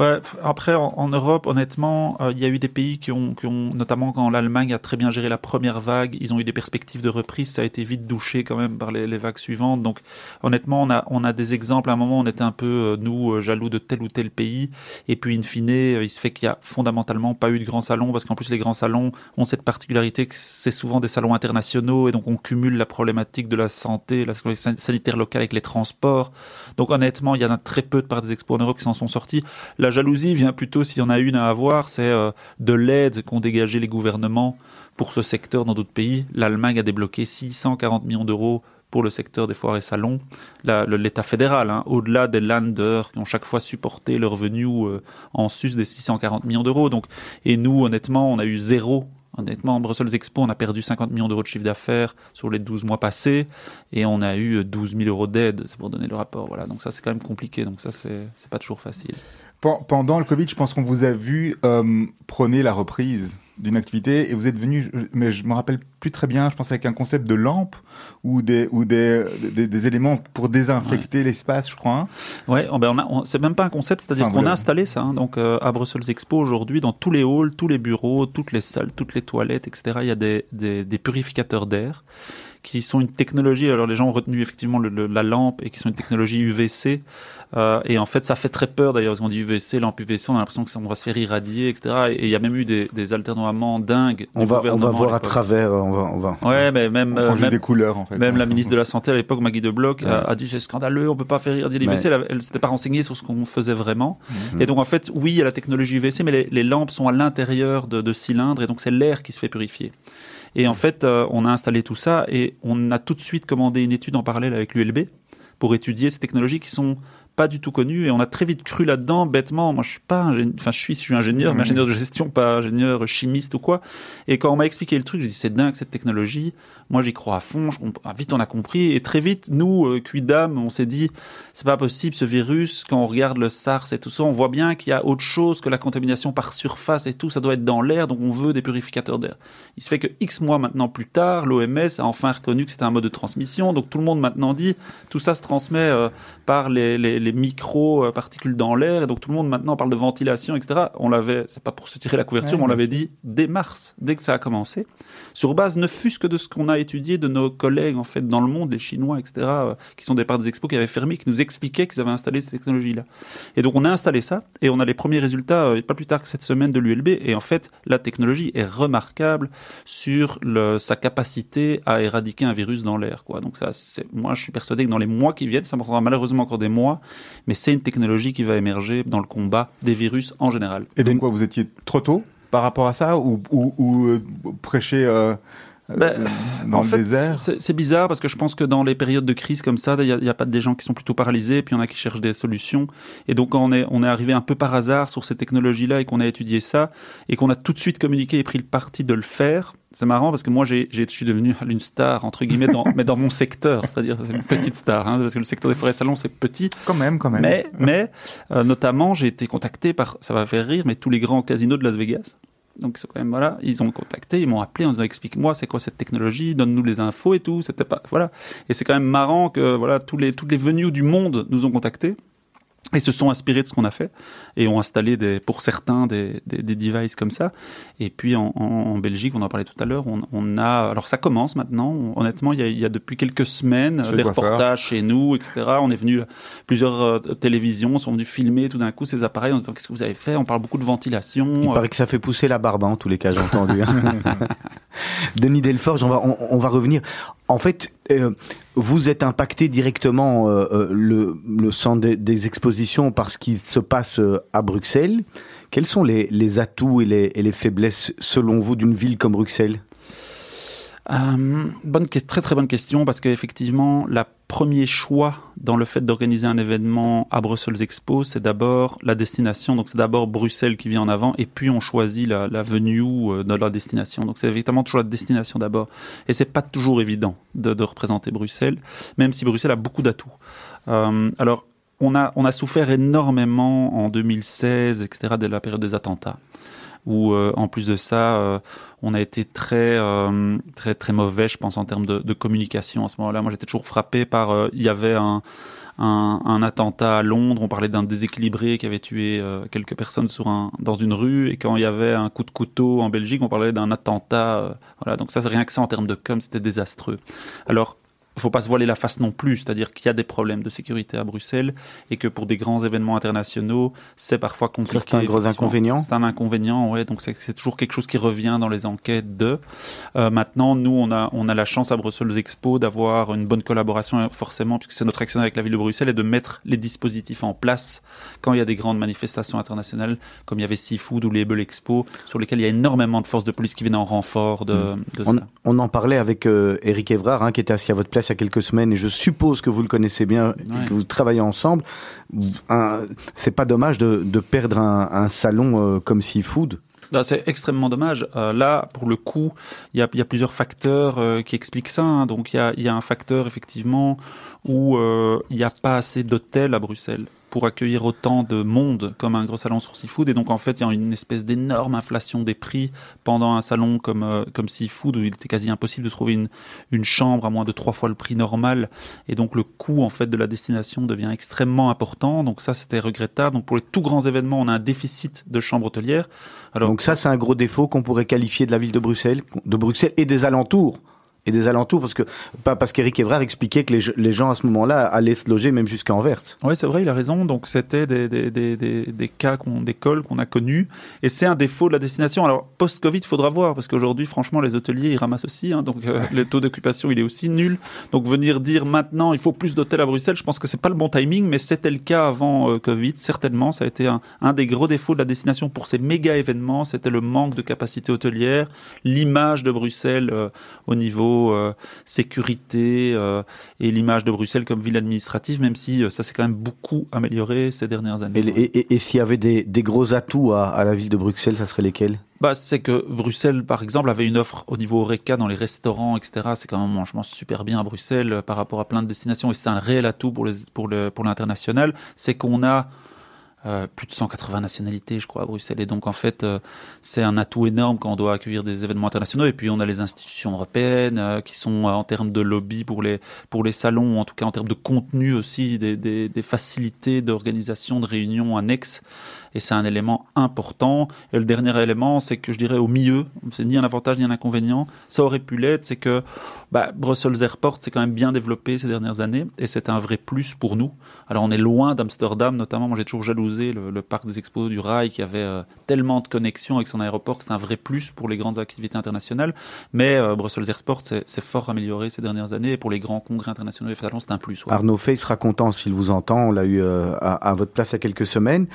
Ouais, après, en, en Europe, honnêtement, euh, il y a eu des pays qui ont, qui ont, notamment quand l'Allemagne a très bien géré la première vague, ils ont eu des perspectives de reprise. Ça a été vite douché quand même par les, les vagues suivantes. Donc, honnêtement, on a, on a des exemples. À un moment, on était un peu, euh, nous, euh, jaloux de tel ou tel pays. Et puis, in fine, il se fait qu'il y a fondamentalement pas eu de grands salons, parce qu'en plus, les grands salons ont cette particularité que c'est souvent des salons internationaux, et donc on cumule la problématique de la santé, la sanitaire locale avec les transports. Donc, honnêtement, il y en a très peu de par des expos en Europe qui s'en sont sortis. La jalousie vient plutôt, s'il y en a une à avoir, c'est euh, de l'aide qu'ont dégagé les gouvernements pour ce secteur dans d'autres pays. L'Allemagne a débloqué 640 millions d'euros pour le secteur des foires et salons. L'État fédéral, hein, au-delà des landers qui ont chaque fois supporté le revenu euh, en sus des 640 millions d'euros. Donc, et nous, honnêtement, on a eu zéro. Honnêtement, en Brussels Expo, on a perdu 50 millions d'euros de chiffre d'affaires sur les 12 mois passés et on a eu 12 000 euros d'aide, c'est pour donner le rapport. Voilà. Donc ça, c'est quand même compliqué. Donc ça, c'est pas toujours facile. Pen- Pendant le Covid, je pense qu'on vous a vu euh, prôner la reprise d'une activité et vous êtes venu, mais je me rappelle plus très bien, je pense avec un concept de lampe ou des ou des, des, des éléments pour désinfecter l'espace, je crois. hein. Ouais, oh ben on a, on- c'est même pas un concept, c'est-à-dire Enfin, qu'on a installé ça. hein. donc euh, à Brussels Expo aujourd'hui, dans tous les halls, tous les bureaux, toutes les salles, toutes les toilettes, etc. Il y a des, des, des purificateurs d'air qui sont une technologie. Alors les gens ont retenu effectivement le- le- la lampe et qui sont une technologie UVC. Euh, et en fait, ça fait très peur d'ailleurs. Parce qu'on dit UVC, lampe UVC, on a l'impression que ça, on va se faire irradier, etc. Et il y a même eu des, des alternoiements dingues. On va, on va voir à travers. On va, on va. Ouais, mais même, On euh, prend juste même, des couleurs en fait. même la ministre de la Santé à l'époque, Maggie de Bloch, a, Ouais. a dit c'est scandaleux, on peut pas faire irradier les Ouais. UVC. Elle, elle s'était pas renseignée sur ce qu'on faisait vraiment. Mhm. Et donc en fait, oui, il y a la technologie UVC, mais les, les lampes sont à l'intérieur de, de cylindres et donc c'est l'air qui se fait purifier. Et en fait, euh, on a installé tout ça et on a tout de suite commandé une étude en parallèle avec l'ULB pour étudier ces technologies qui sont pas du tout connues et on a très vite cru là-dedans bêtement. Moi, je suis pas, ingé- enfin, je suis, je suis ingénieur, mais Mhm. ingénieur de gestion, pas ingénieur chimiste ou quoi. Et quand on m'a expliqué le truc, j'ai dit c'est dingue cette technologie. Moi, j'y crois à fond. Je comp- ah, vite, on a compris et très vite, nous, euh, Quidam, on s'est dit c'est pas possible ce virus. Quand on regarde le SARS et tout ça, on voit bien qu'il y a autre chose que la contamination par surface et tout. Ça doit être dans l'air, donc on veut des purificateurs d'air. Il se fait que X mois maintenant plus tard, l'OMS a enfin reconnu que c'était un mode de transmission. Donc tout le monde maintenant dit tout ça se transmet euh, par les, les, les micro euh, dans l'air. Et donc tout le monde maintenant parle de ventilation, etc. On l'avait, c'est pas pour se tirer la couverture, Ouais, mais on l'avait dit dès mars, dès que ça a commencé, sur base ne fût-ce que de ce qu'on a étudié de nos collègues en fait dans le monde, les Chinois, etc. euh, qui sont des parts des expos qui avaient fermé, qui nous expliquaient qu'ils avaient installé ces technologies-là. Et donc on a installé ça et on a les premiers résultats euh, pas plus tard que cette semaine de l'ULB. Et en fait, la technologie est remarquable sur le, sa capacité à éradiquer un virus dans l'air. Quoi. Donc ça, c'est, moi, je suis persuadé que dans les mois qui viennent, ça me prendra malheureusement encore des mois, mais c'est une technologie qui va émerger dans le combat des virus en général. Et donc quoi, vous étiez trop tôt par rapport à ça ou, ou, ou, euh, prêcher euh, Euh, dans en le fait, désert c'est bizarre parce que je pense que dans les périodes de crise comme ça, il y a, pas des gens qui sont plutôt paralysés, puis il y en a qui cherchent des solutions. Et donc quand on est, on est arrivé un peu par hasard sur ces technologies-là et qu'on a étudié ça et qu'on a tout de suite communiqué et pris le parti de le faire. C'est marrant parce que moi, j'ai- je suis devenu une star entre guillemets, dans, mais dans mon secteur, c'est-à-dire c'est une petite star, hein, parce que le secteur des forêts salons c'est petit. Quand même, quand même. Mais, mais euh, notamment, j'ai été contacté par, ça va faire rire, mais tous les grands casinos de Las Vegas. Donc c'est quand même voilà, ils ont contacté, ils m'ont appelé en disant explique-moi c'est quoi cette technologie, donne-nous les infos et tout. C'était pas voilà. Et c'est quand même marrant que voilà tous les toutes les venues du monde nous ont contactés et se sont inspirés de ce qu'on a fait et ont installé des, pour certains des, des, des devices comme ça. Et puis en, en, en Belgique, on en parlait tout à l'heure, on, on a alors ça commence maintenant. On- honnêtement, il y, a, il y a depuis quelques semaines des reportages chez nous, etc. On est venu plusieurs euh, télévisions sont venus filmer tout d'un coup ces appareils en se disant qu'est-ce que vous avez fait? On parle beaucoup de ventilation. Il euh, paraît que ça fait pousser la barbe, hein, en tous les cas, j'ai entendu. hein. Denis Delforge, on va, on, on va revenir. En fait, euh, vous êtes impacté directement euh, euh, le, le des, expositions par ce qui se passe à Bruxelles. Quels sont les, atouts et les faiblesses, selon vous, d'une ville comme Bruxelles? Euh, très très bonne question parce qu'effectivement, le premier choix dans le fait d'organiser un événement à Brussels Expo, c'est d'abord la destination. Donc c'est d'abord Bruxelles qui vient en avant et puis on choisit la, venue euh, de la destination. Donc c'est évidemment toujours la destination d'abord. Et c'est pas toujours évident de, représenter Bruxelles, même si Bruxelles a beaucoup d'atouts. Euh, alors on a souffert énormément en 2016, etc., de la période des attentats. Où euh, en plus de ça, euh, on a été très euh, très très mauvais, je pense, en termes de, communication à ce moment-là. Moi, j'étais toujours frappé par, il y avait un, un, attentat à Londres, on parlait d'un déséquilibré qui avait tué quelques personnes sur un, dans une rue, et quand il y avait un coup de couteau en Belgique, on parlait d'un attentat. voilà, donc ça, rien que ça en termes de com, c'était désastreux. Alors, il faut pas se voiler la face non plus, c'est-à-dire qu'il y a des problèmes de sécurité à Bruxelles et que pour des grands événements internationaux, c'est parfois compliqué. c'est un gros inconvénient C'est un inconvénient, ouais. Donc c'est toujours quelque chose qui revient dans les enquêtes de. Euh, maintenant, nous, on a on a la chance à Bruxelles Expo d'avoir une bonne collaboration euh, forcément, puisque c'est notre action avec la ville de Bruxelles, et de mettre les dispositifs en place quand il y a des grandes manifestations internationales, comme il y avait Seafood ou Label Expo, sur lesquels il y a énormément de forces de police qui viennent en renfort de, de On, ça. on en parlait avec euh, Eric Evrard, hein, qui était assis à votre place il y a quelques semaines, et je suppose que vous le connaissez bien, et que vous travaillez ensemble. C'est pas dommage de, de perdre un, un salon euh, comme Seafood? C'est extrêmement dommage. Euh, là, pour le coup, il y a, il y a plusieurs facteurs euh, qui expliquent ça. hein. Donc, il y a, il y a un facteur, effectivement, où euh, il n'y a pas assez d'hôtels à Bruxelles pour accueillir autant de monde comme un gros salon sur Seafood. Et donc, en fait, il y a une espèce d'énorme inflation des prix pendant un salon comme, euh, comme Seafood, où il était quasi impossible de trouver une, une chambre à moins de trois fois le prix normal. Et donc, le coût, en fait, de la destination devient extrêmement important. Donc, ça, c'était regrettable. Donc, pour les tout grands événements, on a un déficit de chambres hôtelières. Alors, Donc ça, c'est un gros défaut qu'on pourrait qualifier de la ville de Bruxelles, de Bruxelles et des alentours. Et des alentours, parce que pas parce qu'Éric Evrard expliquait que les, ge- les gens à ce moment-là allaient se loger même jusqu'à Anvers. Oui, c'est vrai, il a raison. Donc, c'était des, des, des, des, cas, qu'on, des cols qu'on a connus. Et c'est un défaut de la destination. Alors, post-Covid, il faudra voir, parce qu'aujourd'hui, franchement, les hôteliers, ils ramassent aussi. Hein, donc, euh, le taux d'occupation, il est aussi nul. Donc, venir dire maintenant, il faut plus d'hôtels à Bruxelles, je pense que c'est pas le bon timing, mais c'était le cas avant euh, Covid. Certainement, ça a été un, un des gros défauts de la destination pour ces méga événements. C'était le manque de capacité hôtelière, l'image de Bruxelles euh, au niveau euh, sécurité euh, et l'image de Bruxelles comme ville administrative, même si euh, ça s'est quand même beaucoup amélioré ces dernières années. Et, et- et- et s'il y avait des, des gros atouts à, à la ville de Bruxelles, ça serait lesquels? Bah, c'est que Bruxelles, par exemple, avait une offre au niveau Oreca dans les restaurants, etc. C'est quand même un mangement super bien à Bruxelles par rapport à plein de destinations et c'est un réel atout pour les, pour le, pour l'international. C'est qu'on a euh, plus de 180 nationalités, je crois, à Bruxelles. Et donc, en fait, euh, c'est un atout énorme quand on doit accueillir des événements internationaux. Et puis, on a les institutions européennes euh, qui sont, euh, en termes de lobby pour les, pour les salons, en tout cas en termes de contenu aussi, des, des, des facilités d'organisation de réunions annexes. Et c'est un élément important. Et le dernier élément, c'est que je dirais au milieu, c'est ni un avantage ni un inconvénient. Ça aurait pu l'être, c'est que bah, Brussels Airport s'est quand même bien développé ces dernières années et c'est un vrai plus pour nous. Alors on est loin d'Amsterdam, notamment. Moi j'ai toujours jalousé le, parc des expos du rail qui avait euh, tellement de connexions avec son aéroport que c'est un vrai plus pour les grandes activités internationales. Mais euh, Brussels Airport s'est fort amélioré ces dernières années et pour les grands congrès internationaux et c'est un plus. Arnaud Fay sera content s'il vous entend. On l'a eu euh, à, à votre place il y a quelques semaines.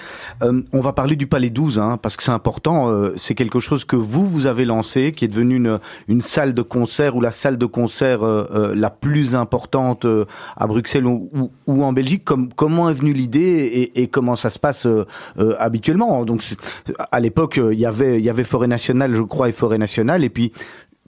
Euh, on va parler du Palais 12, hein, parce que c'est important. euh, c'est quelque chose que vous, vous avez lancé, qui est devenu une, une salle de concert ou la salle de concert euh, euh, la plus importante euh, à Bruxelles ou, ou- en Belgique. Comme, comment est venue l'idée et, et comment ça se passe euh, habituellement? Donc, à l'époque, il y avait, il y avait Forêt Nationale, je crois, et Forêt Nationale. Et puis,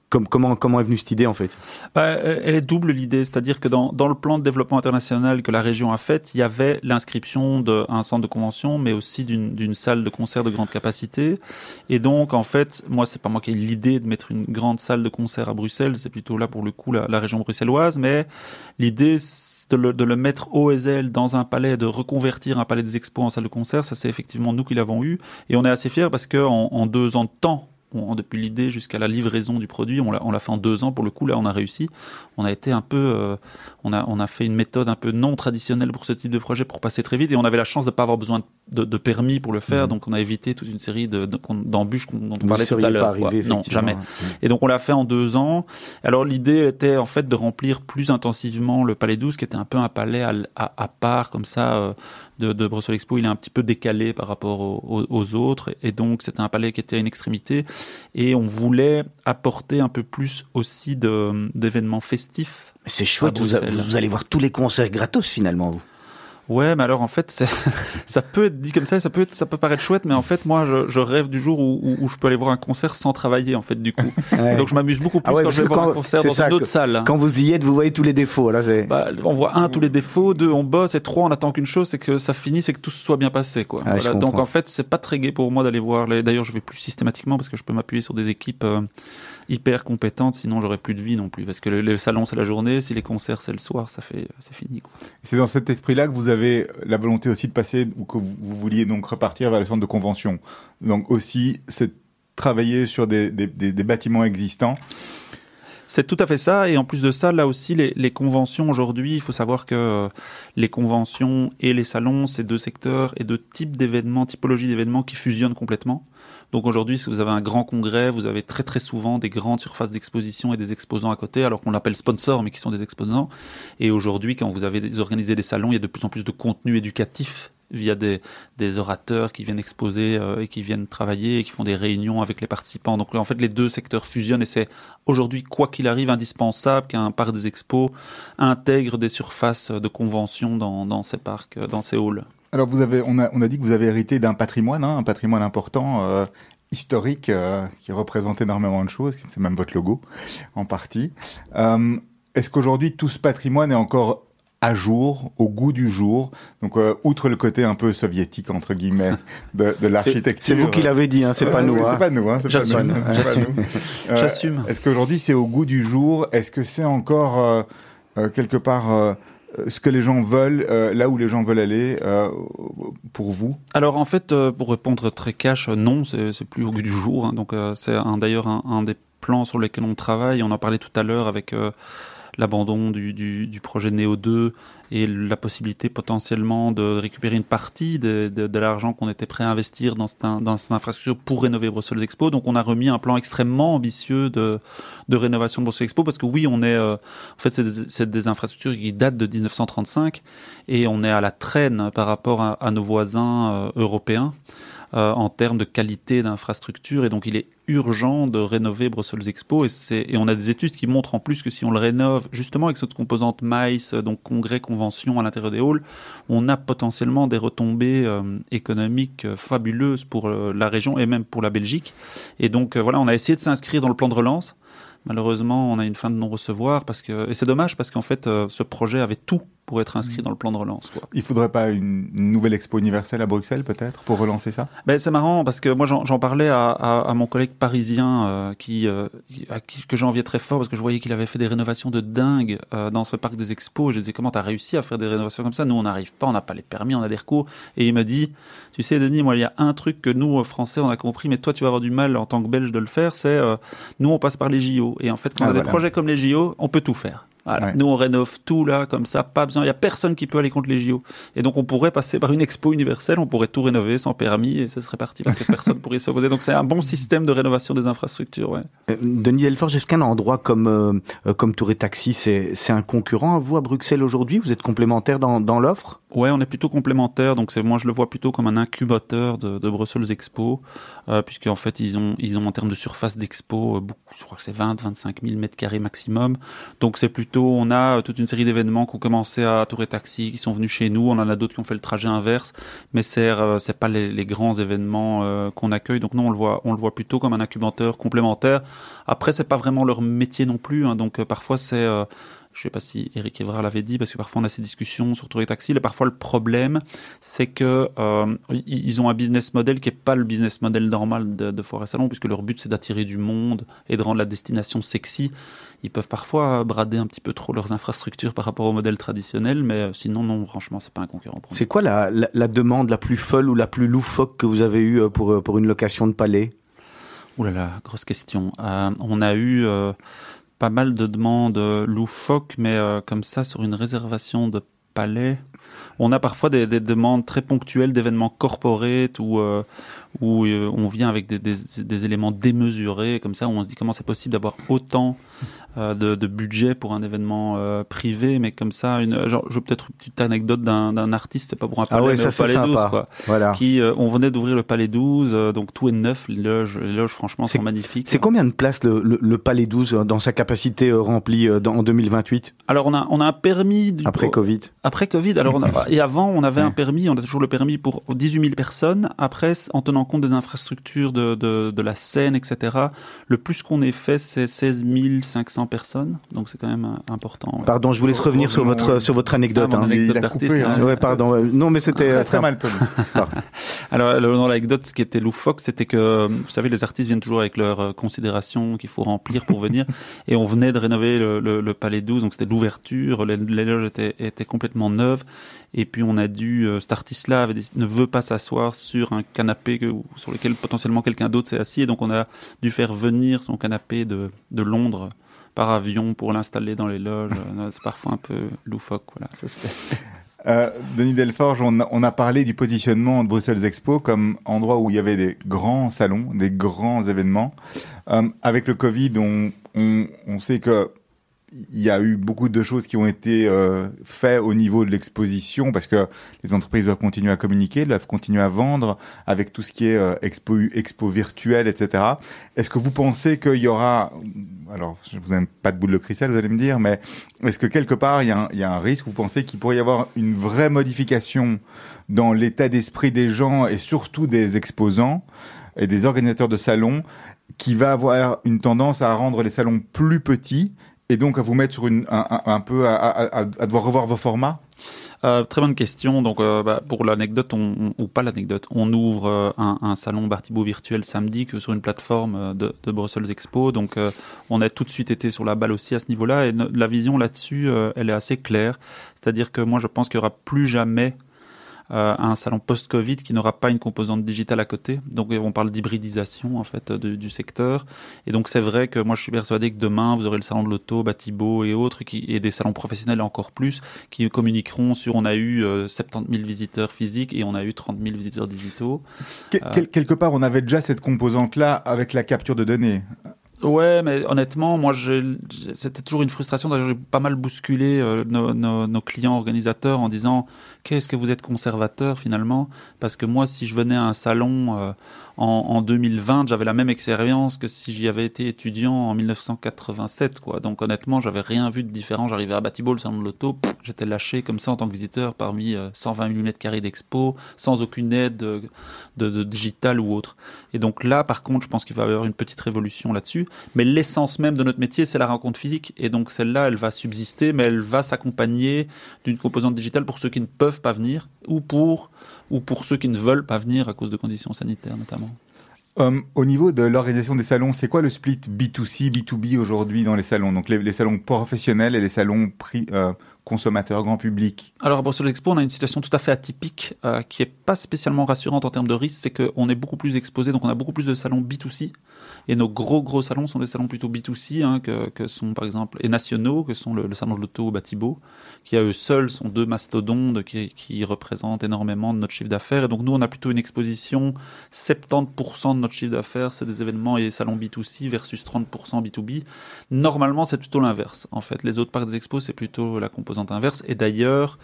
comme, comment, est venue cette idée en fait? Bah, euh, elle est double l'idée, c'est-à-dire que dans, dans le plan de développement international que la région a fait, il y avait l'inscription d'un centre de convention, mais aussi d'une salle de concert de grande capacité. Et donc, en fait, moi, c'est pas moi qui ai l'idée de mettre une grande salle de concert à Bruxelles, c'est plutôt là pour le coup la, région bruxelloise, mais l'idée de le, mettre au dans un palais, de reconvertir un palais des expos en salle de concert, ça c'est effectivement nous qui l'avons eu, et on est assez fiers parce que en, en deux ans de temps, on- depuis l'idée jusqu'à la livraison du produit, on l'a on l'a fait en deux ans pour le coup. Là, on a réussi. On a été un peu, euh, on a on a fait une méthode un peu non traditionnelle pour ce type de projet pour passer très vite. Et on avait la chance de pas avoir besoin de, de permis pour le faire, donc on a évité toute une série de- de- d'embûches qu'on- dont on Vous parlait tout à l'heure. arrivé, Non, jamais. Et donc on l'a fait en deux ans. Alors l'idée était en fait de remplir plus intensivement le Palais 12, qui était un peu un palais à, à- à part comme ça euh, de, de Bruxelles Expo. Il est un petit peu décalé par rapport aux, autres, et donc c'était un palais qui était à une extrémité. Et on voulait apporter un peu plus aussi d'événements festifs. C'est chouette, vous, vous allez voir tous les concerts gratos finalement, vous. Ouais, mais alors en fait, ça peut être dit comme ça, ça peut être, ça peut paraître chouette, mais en fait, moi, je, je rêve du jour où, où- où je peux aller voir un concert sans travailler, en fait, du coup. Ouais. Donc je m'amuse beaucoup plus Ah ouais, quand je vais voir un concert dans ça une autre que- salle. Quand vous y êtes, vous voyez tous les défauts. Là, c'est. Bah, on voit un tous les défauts, deux on bosse, et trois on attend qu'une chose, c'est que ça finisse et que tout se soit bien passé, quoi. Ah, Voilà. Donc en fait, c'est pas très gai pour moi d'aller voir. Les... D'ailleurs, je vais plus systématiquement parce que je peux m'appuyer sur des équipes euh, hyper compétentes, sinon j'aurais plus de vie non plus. Parce que le, le salon c'est la journée, si les concerts c'est le soir, ça fait, c'est fini. C'est dans cet esprit-là que vous avez la volonté aussi de passer, ou que vous, vouliez donc repartir vers le centre de convention. Donc aussi, c'est travailler sur des, des bâtiments existants. C'est tout à fait ça. Et en plus de ça, là aussi, les, les conventions aujourd'hui, il faut savoir que euh, les conventions et les salons, c'est deux secteurs et deux types d'événements, typologies d'événements qui fusionnent complètement. Donc aujourd'hui, si vous avez un grand congrès, vous avez très très souvent des grandes surfaces d'exposition et des exposants à côté, alors qu'on l'appelle sponsors, mais qui sont des exposants. Et aujourd'hui, quand vous avez organisé des salons, il y a de plus en plus de contenu éducatif via des, orateurs qui viennent exposer euh, et qui viennent travailler et qui font des réunions avec les participants. Donc en fait, les deux secteurs fusionnent et c'est aujourd'hui, quoi qu'il arrive, indispensable qu'un parc des expos intègre des surfaces de convention dans, ces parcs, euh, dans ces halls. Alors vous avez, on a, dit que vous avez hérité d'un patrimoine, hein, un patrimoine important, euh, historique, qui représente énormément de choses. C'est même votre logo, en partie. Est-ce qu'aujourd'hui tout ce patrimoine est encore à jour, au goût du jour Donc, euh, outre le côté un peu soviétique entre guillemets de, de l'architecture. C'est vous qui l'avez dit, hein, c'est Ouais, pas nous. hein. C'est pas nous, hein, c'est pas J'assume, nous, pas j'assume. nous. Euh, J'assume. Est-ce qu'aujourd'hui c'est au goût du jour? Est-ce que c'est encore euh, euh, quelque part euh, ce que les gens veulent, euh, là où les gens veulent aller euh, pour vous? Alors en fait, euh, pour répondre très cash, euh, non, c'est plus au goût du jour. hein. donc euh, c'est d'ailleurs un, un des plans sur lesquels on travaille. On en parlait tout à l'heure avec euh, l'abandon du, du, du projet Néo 2 et la possibilité potentiellement de récupérer une partie de, de, de l'argent qu'on était prêt à investir dans cette, dans cette infrastructure pour rénover Bruxelles Expo. Donc on a remis un plan extrêmement ambitieux de, de rénovation de Bruxelles Expo parce que oui, on est euh, en fait c'est des, des infrastructures qui datent de 1935 et on est à la traîne par rapport à, à nos voisins euh, européens euh, en termes de qualité d'infrastructure et donc il est urgent de rénover Brussels Expo et, et on a des études qui montrent en plus que si on le rénove justement avec cette composante MICE, donc congrès, convention à l'intérieur des halls, on a potentiellement des retombées euh, économiques euh, fabuleuses pour euh, la région et même pour la Belgique. Et donc euh, voilà, on a essayé de s'inscrire dans le plan de relance. Malheureusement, on a une fin de non-recevoir et c'est dommage parce qu'en fait, euh, ce projet avait tout pour être inscrit dans le plan de relance. Quoi. Il faudrait pas une, nouvelle expo universelle à Bruxelles peut-être pour relancer ça? Ben, c'est marrant parce que moi j'en parlais à, à, à mon collègue parisien euh, qui, euh, à qui que j'enviais très fort parce que je voyais qu'il avait fait des rénovations de dingue euh, dans ce parc des expos. Je lui disais comment t'as réussi à faire des rénovations comme ça? Nous on n'arrive pas, on n'a pas les permis, on a des recours. Et il m'a dit tu sais Denis, moi il y a un truc que nous euh, Français on a compris, mais toi tu vas avoir du mal en tant que Belge de le faire, c'est euh, nous on passe par les JO et en fait quand Ah, on a des projets comme les JO, on peut tout faire. Voilà. Ouais. Nous, on rénove tout là, comme ça, pas besoin. Il y a personne qui peut aller contre les JO. Et donc, on pourrait passer par une expo universelle, on pourrait tout rénover sans permis et ça serait parti parce que personne pourrait s'y opposer. Donc, c'est un bon système de rénovation des infrastructures. Ouais. Euh, Denis Delforge, est-ce qu'un endroit comme euh, comme Tour et Taxi, c'est c'est un concurrent à vous à Bruxelles aujourd'hui? Vous êtes complémentaire dans, dans l'offre? Ouais, on est plutôt complémentaires. Donc, c'est moi, je le vois plutôt comme un incubateur de, de Brussels Expo, euh, puisqu'en fait, ils ont, ils ont en termes de surface d'expo, euh, beaucoup, je crois que c'est 20, 25 000 mètres carrés maximum. Donc, c'est plutôt, on a euh, toute une série d'événements qui ont commencé à Tour et Taxi, qui sont venus chez nous. On en a d'autres qui ont fait le trajet inverse, mais c'est, euh, c'est pas les, les grands événements qu'on accueille. Donc, non, on le voit, on le voit plutôt comme un incubateur complémentaire. Après, c'est pas vraiment leur métier non plus. hein. donc, parfois, c'est je sais pas si Eric Evrard l'avait dit, parce que parfois on a ces discussions sur Tour et Taxi, et parfois le problème, c'est que euh, ils ont un business model qui est pas le business model normal de, et Salon, puisque leur but c'est d'attirer du monde et de rendre la destination sexy. Ils peuvent parfois brader un petit peu trop leurs infrastructures par rapport au modèle traditionnel, mais euh, sinon non, franchement c'est pas un concurrent. C'est quoi la, la, la demande la plus folle ou la plus loufoque que vous avez eue euh, pour, pour une location de palais? Ouh là là, grosse question. Euh, on a eu euh, pas mal de demandes euh, loufoques, mais euh, comme ça, sur une réservation de palais, on a parfois des, des demandes très ponctuelles d'événements corporate ou, euh, où euh, on vient avec des, des- des éléments démesurés, comme ça, où on se dit comment c'est possible d'avoir autant euh, de, de budget pour un événement euh, privé, mais comme ça, une, genre, je veux peut-être une petite anecdote d'un artiste, c'est pas pour un Ah palais, ouais, mais ça au Palais sympa. 12, quoi. Voilà. Qui, on venait d'ouvrir le Palais 12, euh, donc tout est neuf, les loges, les loges franchement C'est- sont magnifiques. C'est combien de places le, le, le Palais 12 euh, dans sa capacité remplie dans, en 2028 Alors on a, on a un permis du, après Covid Après Covid, alors on a- et avant on avait Ouais. un permis, on a toujours le permis pour 18 000 personnes. Après, en tenant compte des infrastructures de, de, de la Seine, etc., le plus qu'on ait fait, c'est 16 500 personnes. Donc c'est quand même euh, important. Pardon, je vous laisse revenir sur votre sur votre anecdote. Ah, hein. anecdote d'artiste, hein. hein. Ouais, pardon. Non, mais c'était euh, Très, très mal poli. Alors, dans l'anecdote, ce qui était loufoque, c'était que, vous savez, les artistes viennent toujours avec leurs euh, considérations qu'il faut remplir pour venir. et on venait de rénover le, le- le Palais 12, donc c'était l'ouverture, les, les loges étaient, étaient complètement neuves. Et puis on a dû, euh, cet artiste-là ne veut pas s'asseoir sur un canapé sur lequel potentiellement quelqu'un d'autre s'est assis. Et donc on a dû faire venir son canapé de, Londres par avion pour l'installer dans les loges. Euh, C'est parfois un peu loufoque. Voilà. Euh, Denis Delforge, on a, parlé du positionnement de Bruxelles Expo comme endroit où il y avait des grands salons, des grands événements. Avec le Covid, on sait que il y a eu beaucoup de choses qui ont été euh, faites au niveau de l'exposition parce que les entreprises doivent continuer à communiquer, doivent continuer à vendre avec tout ce qui est euh, expo, expo virtuelle, etc. Est-ce que vous pensez qu'il y aura, alors je vous aime pas de boule de cristal, vous allez me dire, mais est-ce que quelque part il y a un, il y a un risque, vous pensez qu'il pourrait y avoir une vraie modification dans l'état d'esprit des gens et surtout des exposants et des organisateurs de salons qui va avoir une tendance à rendre les salons plus petits et donc à vous mettre sur une, un, un- un peu à, à- à- devoir revoir vos formats? Euh, très bonne question. Donc, euh, bah, pour l'anecdote, on, on- ou pas l'anecdote, on ouvre euh, un, un salon Bartibo virtuel samedi que sur une plateforme euh, de, de Brussels Expo. Donc, euh, on a tout de suite été sur la balle aussi à ce niveau-là. Et la vision là-dessus, elle est assez claire. C'est-à-dire que moi, je pense qu'il y aura plus jamais euh, un salon post-Covid qui n'aura pas une composante digitale à côté. Donc on parle d'hybridisation en fait de- du secteur. Et donc c'est vrai que moi je suis persuadé que demain vous aurez le salon de l'auto, Batibo et autres, qui, et des salons professionnels encore plus, qui communiqueront sur on a eu euh, 70 000 visiteurs physiques et on a eu 30 000 visiteurs digitaux. Quel- quelque part, on avait déjà cette composante-là avec la capture de données. Ouais, mais honnêtement, moi, c'était toujours une frustration. D'ailleurs, j'ai pas mal bousculé euh, nos, nos- nos clients organisateurs en disant qu'est-ce que vous êtes conservateur finalement? Parce que moi, si je venais à un salon euh, en, en 2020, j'avais la même expérience que si j'y avais été étudiant en 1987. Quoi. Donc honnêtement, j'avais rien vu de différent. J'arrivais à Batibo, le salon de l'auto, j'étais lâché comme ça en tant que visiteur parmi euh, 120 mm d'expo, sans aucune aide euh, de, de digital ou autre. Et donc là, par contre, je pense qu'il va y avoir une petite révolution là-dessus. Mais l'essence même de notre métier, c'est la rencontre physique. Et donc celle-là, elle va subsister, mais elle va s'accompagner d'une composante digitale pour ceux qui ne peuvent pas venir ou pour, ou pour ceux qui ne veulent pas venir à cause de conditions sanitaires notamment. Euh, au niveau de l'organisation des salons, c'est quoi le split B2C, B2B aujourd'hui dans les salons? Donc les, les salons professionnels et les salons pri- euh, consommateurs, grand public. Alors à Bruxelles Expo, on a une situation tout à fait atypique euh, qui est pas spécialement rassurante en termes de risque, c'est qu'on est beaucoup plus exposé, donc on a beaucoup plus de salons B2C, et nos gros gros salons sont des salons plutôt B2C, hein, que, que sont par exemple, et nationaux, que sont le, salon de l'auto au Batibo, qui à eux seuls sont deux mastodontes qui, qui représentent énormément de notre chiffre d'affaires, et donc nous on a plutôt une exposition, 70% de notre chiffre d'affaires c'est des événements et salons B2C versus 30% B2B. Normalement c'est plutôt l'inverse, en fait. Les autres parcs des expos c'est plutôt la composante inverse, et d'ailleurs,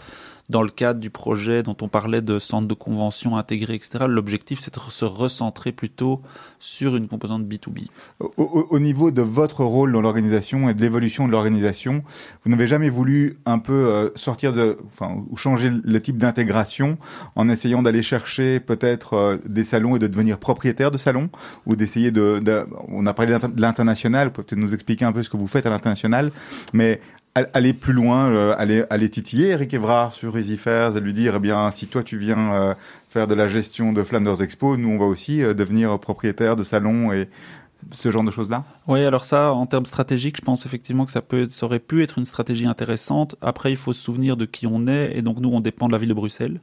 dans le cadre du projet dont on parlait de centre de convention intégré, etc., l'objectif c'est de se recentrer plutôt sur une composante B2B. Au, au- au niveau de votre rôle dans l'organisation et de l'évolution de l'organisation, vous n'avez jamais voulu un peu euh, sortir de, enfin, ou changer le type d'intégration en essayant d'aller chercher peut-être euh, des salons et de devenir propriétaire de salons, ou d'essayer de, de- on a parlé de l'international, peut-être nous expliquer un peu ce que vous faites à l'international, mais aller plus loin, euh, aller, titiller Eric Evrard sur Easy Fairs et lui dire, eh bien, si toi tu viens euh, faire de la gestion de Flanders Expo, nous on va aussi euh, devenir propriétaire de salons et ce genre de choses-là? Oui, alors ça, en termes stratégiques, je pense effectivement que ça, peut, ça aurait pu être une stratégie intéressante. Après, il faut se souvenir de qui on est, et donc nous, on dépend de la ville de Bruxelles.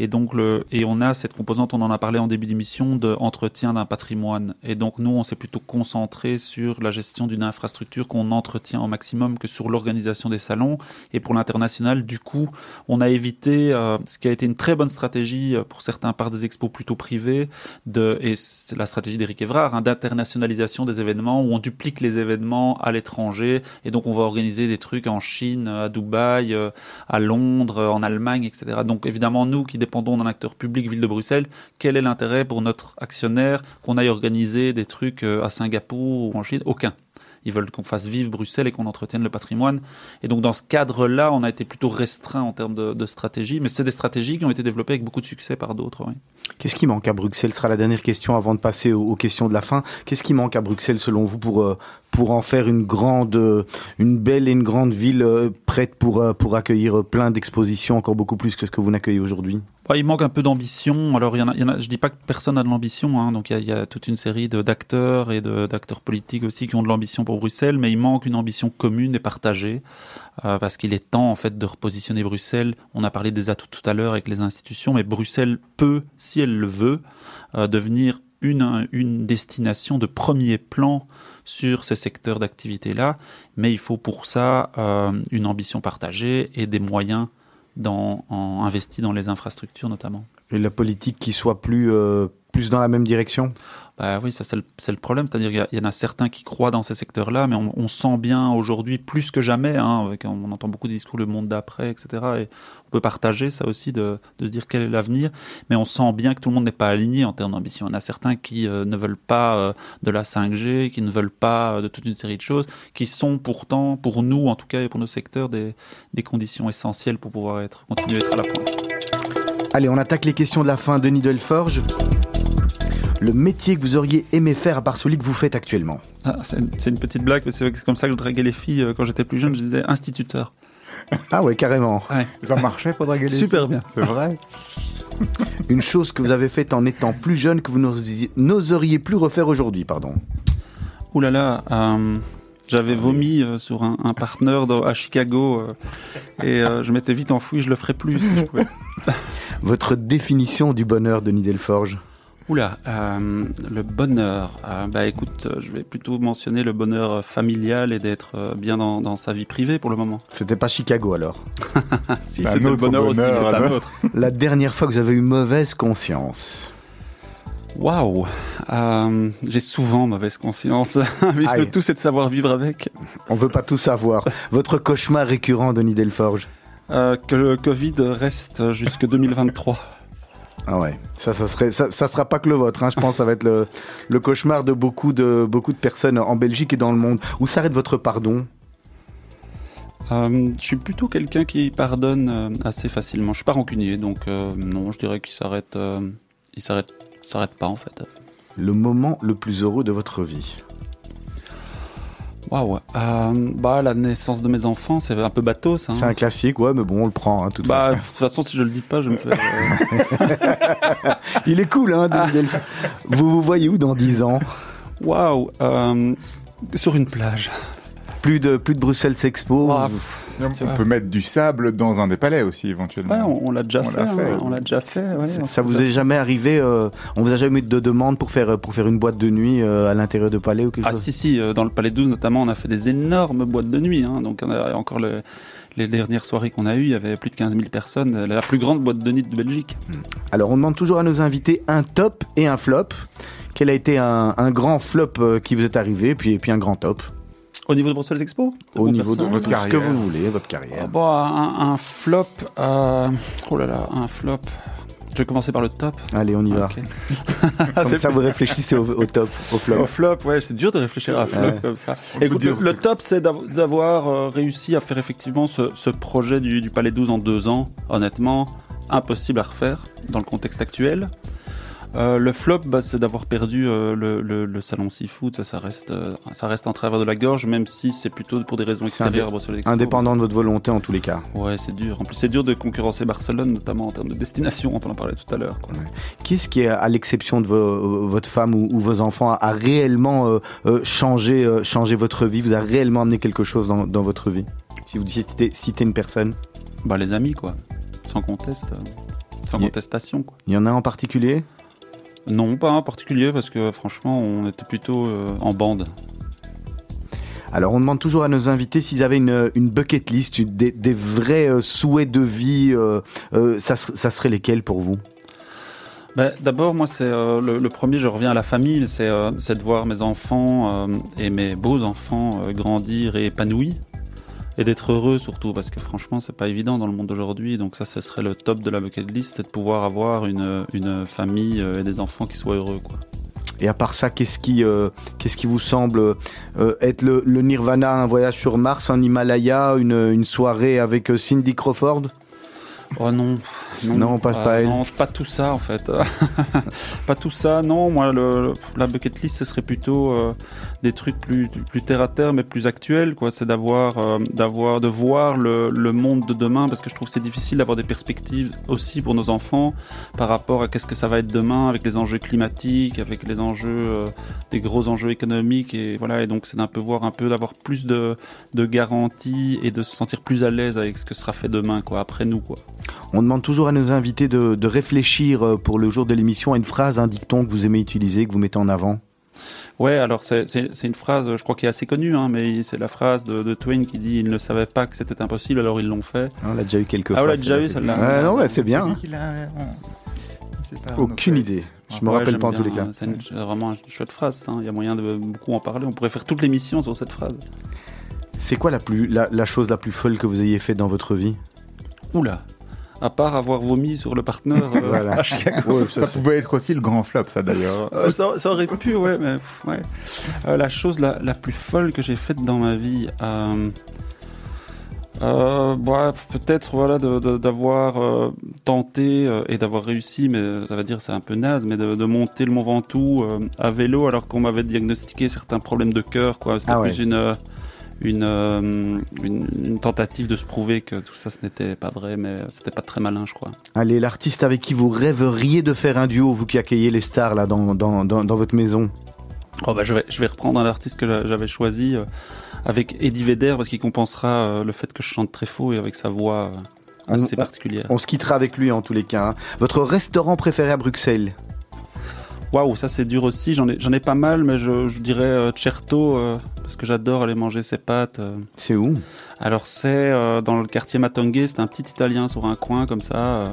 Et donc le et on a cette composante, on en a parlé en début d'émission, de entretien d'un patrimoine. Et donc nous, on s'est plutôt concentré sur la gestion d'une infrastructure qu'on entretient au maximum que sur l'organisation des salons. Et pour l'international, du coup, on a évité euh, ce qui a été une très bonne stratégie euh, pour certains par des expos plutôt privés de et c'est la stratégie d'Éric Evrard hein, d'internationalisation des événements où on duplique les événements à l'étranger et donc on va organiser des trucs en Chine, à Dubaï, euh, à Londres, en Allemagne, etc. Donc évidemment nous qui dépendons d'un acteur public ville de Bruxelles, quel est l'intérêt pour notre actionnaire qu'on aille organiser des trucs euh, à Singapour ou en Chine? Aucun. Ils veulent qu'on fasse vivre Bruxelles et qu'on entretienne le patrimoine. Et donc dans ce cadre-là, on a été plutôt restreint en termes de, stratégie, mais c'est des stratégies qui ont été développées avec beaucoup de succès par d'autres. Qu'est-ce qui manque à Bruxelles? Ce sera la dernière question avant de passer aux, aux questions de la fin. Qu'est-ce qui manque à Bruxelles selon vous pour euh, pour en faire une grande, euh, une belle et une grande ville euh, prête pour euh, pour accueillir plein d'expositions, encore beaucoup plus que ce que vous n'accueillez aujourd'hui il manque un peu d'ambition. Alors, il y je dis pas que personne n'a de l'ambition. Hein. Donc, il y, a, toute une série d'acteurs et d'acteurs politiques aussi qui ont de l'ambition pour Bruxelles, mais il manque une ambition commune et partagée, parce qu'il est temps en fait de repositionner Bruxelles. On a parlé des atouts tout à l'heure avec les institutions, mais Bruxelles peut, si elle le veut, devenir une, une destination de premier plan sur ces secteurs d'activité-là, mais il faut pour ça euh, une ambition partagée et des moyens dans, investis dans les infrastructures notamment. Et la politique qui soit plus euh, plus dans la même direction? Bah oui, ça c'est le, problème, c'est-à-dire qu'il y en a certains qui croient dans ces secteurs-là, mais on, sent bien aujourd'hui plus que jamais, hein, on entend beaucoup de discours le monde d'après, etc. Et on peut partager ça aussi de, de se dire quel est l'avenir, mais on sent bien que tout le monde n'est pas aligné en termes d'ambition. Il y en a certains qui euh, ne veulent pas euh, de la 5G, qui ne veulent pas euh, de toute une série de choses, qui sont pourtant, pour nous en tout cas et pour nos secteurs, des, des conditions essentielles pour pouvoir être, continuer à être à la pointe. Allez, on attaque les questions de la fin. Denis Delforge, le métier que vous auriez aimé faire à part celui que vous faites actuellement Ah, c'est une, c'est une petite blague, mais c'est comme ça que je draguais les filles euh, quand j'étais plus jeune, je disais instituteur. Ah ouais, carrément. Ça marchait pour draguer les Super filles bien. C'est vrai Une chose que vous avez faite en étant plus jeune que vous n'osiez- n'oseriez plus refaire aujourd'hui, pardon. Ouh là là, euh, j'avais vomi euh, sur un, un partenaire dans- à Chicago euh, et euh, je m'étais vite enfoui, je le ferais plus si je pouvais. Votre définition du bonheur, Denis Delforge? Oula, euh, le bonheur. Euh, bah écoute, je vais plutôt mentionner le bonheur familial et d'être euh, bien dans, dans sa vie privée pour le moment. C'était pas Chicago alors. Si, C'est un c'était le bonheur, aussi, mais c'est un autre. La dernière fois que vous avez eu mauvaise conscience Waouh, j'ai souvent mauvaise conscience, puisque Aïe. le tout c'est de savoir vivre avec. On veut pas tout savoir. Votre cauchemar récurrent, Denis Delforge? Euh, que le Covid reste jusque 2023. Ah ouais, ça, ça serait, ça, ça sera pas que le vôtre. Hein. Je pense ça va être le, le cauchemar de beaucoup de beaucoup de personnes en Belgique et dans le monde. Où s'arrête votre pardon? Euh, je suis plutôt quelqu'un qui pardonne euh, assez facilement. Je suis pas rancunier, donc euh, non, je dirais qu'il s'arrête, euh, il s'arrête, s'arrête pas en fait. Le moment le plus heureux de votre vie? Waouh. Euh, bah la naissance de mes enfants, c'est un peu bateau ça. hein. C'est un classique, ouais, mais bon, on le prend. Hein, de toute Bah de toute façon, si je le dis pas, je me fais. euh, Il est cool, hein, Denis. Vous vous voyez où dans 10 ans? Waouh. euh, sur une plage. Plus de plus de Bruxelles Expo. Vous- On peut mettre du sable dans un des palais aussi éventuellement. Ouais, on, on l'a déjà On fait. l'a fait. hein, on l'a déjà fait. Ça vous est jamais arrivé euh, On vous a jamais eu de demande pour faire pour faire une boîte de nuit euh, à l'intérieur de palais ou quelque Ah chose si si, euh, dans le Palais 12 notamment, on a fait des énormes boîtes de nuit. Hein, donc on a encore le- les dernières soirées qu'on a eues, il y avait plus de 15 000 personnes. euh, La plus grande boîte de nuit de Belgique. Alors, on demande toujours à nos invités un top et un flop. Quel a été un, un grand flop qui vous est arrivé, puis, et puis un grand top Au niveau de Bruxelles Expo Au niveau de votre tout ce que carrière. vous voulez, votre Ah, carrière. bon, un, un flop. euh, Oh là là, un flop. Je vais commencer par le top. Allez, on y va. Comme c'est ça, vous réfléchissez au, au top, au flop. Au flop, ouais, c'est dur de réfléchir à un flop Ouais. comme ça. Écoute, le, dire le que- top, c'est d'av- d'avoir euh, réussi à faire effectivement ce, ce projet du, du Palais 12 en deux ans. Honnêtement, impossible à refaire dans le contexte actuel. Euh, le flop, bah, c'est d'avoir perdu euh, le, le, le salon seafood. Ça, ça reste, euh, ça reste en travers de la gorge, même si c'est plutôt pour des raisons extérieures à Bruxelles Expo. Indépendant de votre volonté en tous les cas. Ouais, c'est dur. En plus, c'est dur de concurrencer Barcelone, notamment en termes de destination. On en parler tout à l'heure. Qu'est-ce qui, est, à l'exception de vo- votre femme ou, ou vos enfants, a, réellement changé, changé votre vie Vous a réellement amené quelque chose dans, dans votre vie? Si vous citez, citez une personne. Bah, les amis, quoi. Sans conteste. sans contestation. Quoi. Il y en a en particulier? Non, pas en particulier, parce que franchement, on était plutôt euh, en bande. Alors, on demande toujours à nos invités s'ils avaient une, une bucket list, une- des, des vrais euh, souhaits de vie. euh, ça, ser- ça serait lesquels pour vous? Ben, D'abord, moi, c'est le, le premier, je reviens à la famille, c'est de voir mes enfants et mes beaux enfants euh, grandir et épanouis. Et d'être heureux surtout, parce que franchement, c'est pas évident dans le monde d'aujourd'hui. Donc ça, ce serait le top de la bucket list, c'est de pouvoir avoir une, une famille euh, et des enfants qui soient heureux. Quoi. Et à part ça, qu'est-ce qui, euh, qu'est-ce qui vous semble euh, être le, le Nirvana, un voyage sur Mars, un Himalaya, une, une soirée avec Cindy Crawford? Oh non, Non, on passe pas à elle. Non, pas tout ça en fait. pas tout ça, non. Moi, le- la bucket list, ce serait plutôt euh, des trucs plus, plus terre à terre, mais plus actuels. Quoi, c'est d'avoir, euh, d'avoir, de voir le, le monde de demain, parce que je trouve que c'est difficile d'avoir des perspectives aussi pour nos enfants par rapport à qu'est-ce que ça va être demain avec les enjeux climatiques, avec les enjeux, euh, des gros enjeux économiques et voilà. Et donc, c'est d'un peu voir un peu d'avoir plus de, de garanties et de se sentir plus à l'aise avec ce que sera fait demain, quoi, après nous, quoi. On demande toujours à nos invités de, de réfléchir euh, pour le jour de l'émission à une phrase, un dicton que vous aimez utiliser, que vous mettez en avant. Ouais, alors c'est une phrase, je crois, qui est assez connue, hein, mais c'est la phrase de, de Twain qui dit « Ils ne savaient pas que c'était impossible, alors ils l'ont fait On l'a déjà eu quelques Ah, fois. on l'a déjà eu, celle-là. Ouais, non, ouais, c'est bien. hein. Pas Aucune idée. Je me Ouais, rappelle j'aime pas en tous les cas. C'est vraiment une chouette phrase, ça, hein. il y a moyen de beaucoup en parler. On pourrait faire toute l'émission sur cette phrase. C'est quoi la, plus, la, la chose la plus folle que vous ayez faite dans votre vie? Oula À part avoir vomi sur le partenaire, euh, Voilà. Ouais, Ça pouvait être aussi le grand flop, ça d'ailleurs. Euh, ça, ça aurait pu, ouais, mais pff, ouais. Euh, la chose la, la plus folle que j'ai faite dans ma vie, euh, bah, peut-être voilà d'avoir tenté et d'avoir réussi, mais ça va dire c'est un peu naze, mais de, de monter le Mont Ventoux à vélo alors qu'on m'avait diagnostiqué certains problèmes de cœur, quoi. C'était Ah ouais. plus une une, euh, une une tentative de se prouver que tout ça ce n'était pas vrai, mais c'était pas très malin, je crois. Allez, l'artiste avec qui vous rêveriez de faire un duo, vous qui accueillez les stars là dans, dans, dans, dans votre maison Oh bah je, vais, je vais reprendre un artiste que j'a- j'avais choisi euh, avec Eddie Vedder parce qu'il compensera euh, le fait que je chante très faux et avec sa voix euh, assez On- particulière. On se quittera avec lui en tous les cas. hein. Votre restaurant préféré à Bruxelles Waouh, ça c'est dur aussi, j'en ai, j'en ai pas mal, mais je, je dirais euh, Certo euh, parce que j'adore aller manger ses pâtes. euh. C'est où? Alors c'est euh, dans le quartier Matongue, c'est un petit italien sur un coin comme ça. euh,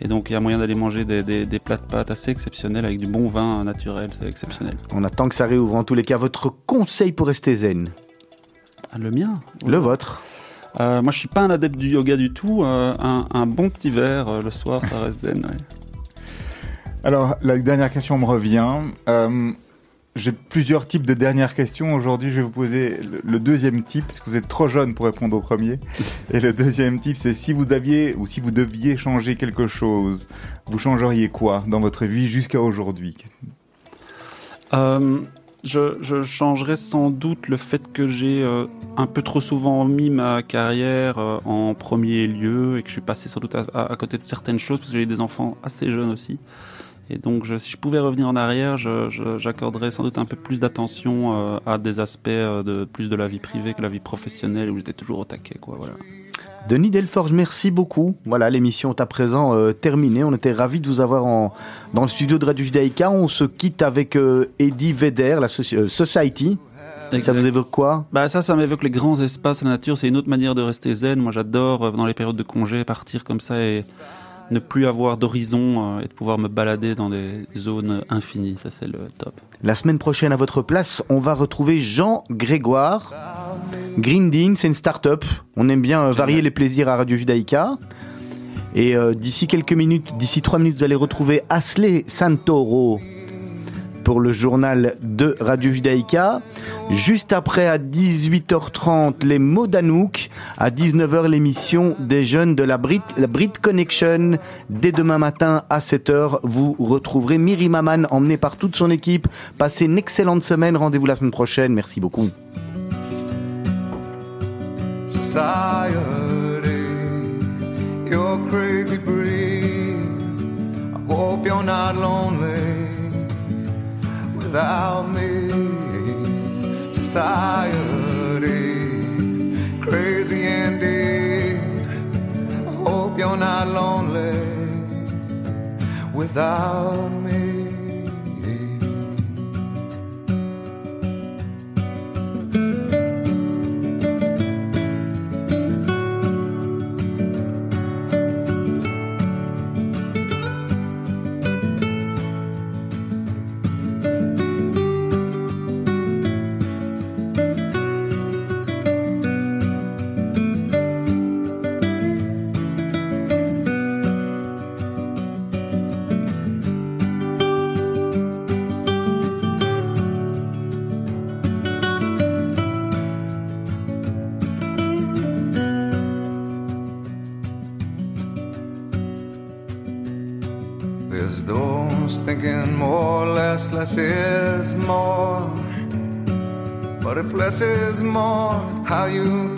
et donc il y a moyen d'aller manger des, des, des plats de pâtes assez exceptionnels avec du bon vin naturel, c'est exceptionnel. On attend que ça réouvre en tous les cas. Votre conseil pour rester zen? Ah, le mien? Le vôtre Euh, moi, je suis pas un adepte du yoga du tout. euh, un, un bon petit verre euh, le soir, ça reste zen. ouais. Alors, la dernière question me revient. Euh, J'ai plusieurs types de dernières questions. Aujourd'hui, je vais vous poser le, le deuxième type, parce que vous êtes trop jeune pour répondre au premier. Et le deuxième type, c'est si vous aviez ou si vous deviez changer quelque chose, vous changeriez quoi dans votre vie jusqu'à aujourd'hui? Euh, je, je changerais sans doute le fait que j'ai euh, un peu trop souvent mis ma carrière euh, en premier lieu et que je suis passé sans doute à, à- à côté de certaines choses parce que j'ai des enfants assez jeunes aussi. Et donc, je- si je pouvais revenir en arrière, j'accorderais sans doute un peu plus d'attention euh, à des aspects euh, de plus de la vie privée que la vie professionnelle où j'étais toujours au taquet, quoi. Voilà. Denis Delforge, merci beaucoup. Voilà, l'émission est à présent euh, terminée. On était ravis de vous avoir en, dans le studio de Radio Judaïka. On se quitte avec euh, Eddie Vedder, la euh, Society. Ça vous évoque quoi? Bah ça, ça m'évoque les grands espaces, la nature. C'est une autre manière de rester zen. Moi, j'adore dans les périodes de congé partir comme ça et ne plus avoir d'horizon euh, et de pouvoir me balader dans des zones infinies. Ça, c'est le top. La semaine prochaine, à votre place, on va retrouver Jean Grégoire. Grinding, c'est une start-up. On aime bien euh, varier les plaisirs à Radio Judaïka. Et euh, d'ici quelques minutes, d'ici trois minutes, vous allez retrouver Asley Santoro pour le journal de Radio Judaïka. Juste après, à 18h30, les mots d'Anouk. À 19h, l'émission des jeunes de la Brit, Connection. Dès demain matin, à 7h, vous retrouverez Miri Maman, emmenée par toute son équipe. Passez une excellente semaine. Rendez-vous la semaine prochaine. Merci beaucoup. crazy. I hope you're not lonely without me. Society, crazy and. I hope you're not lonely without me. less is more. But if less is more, how you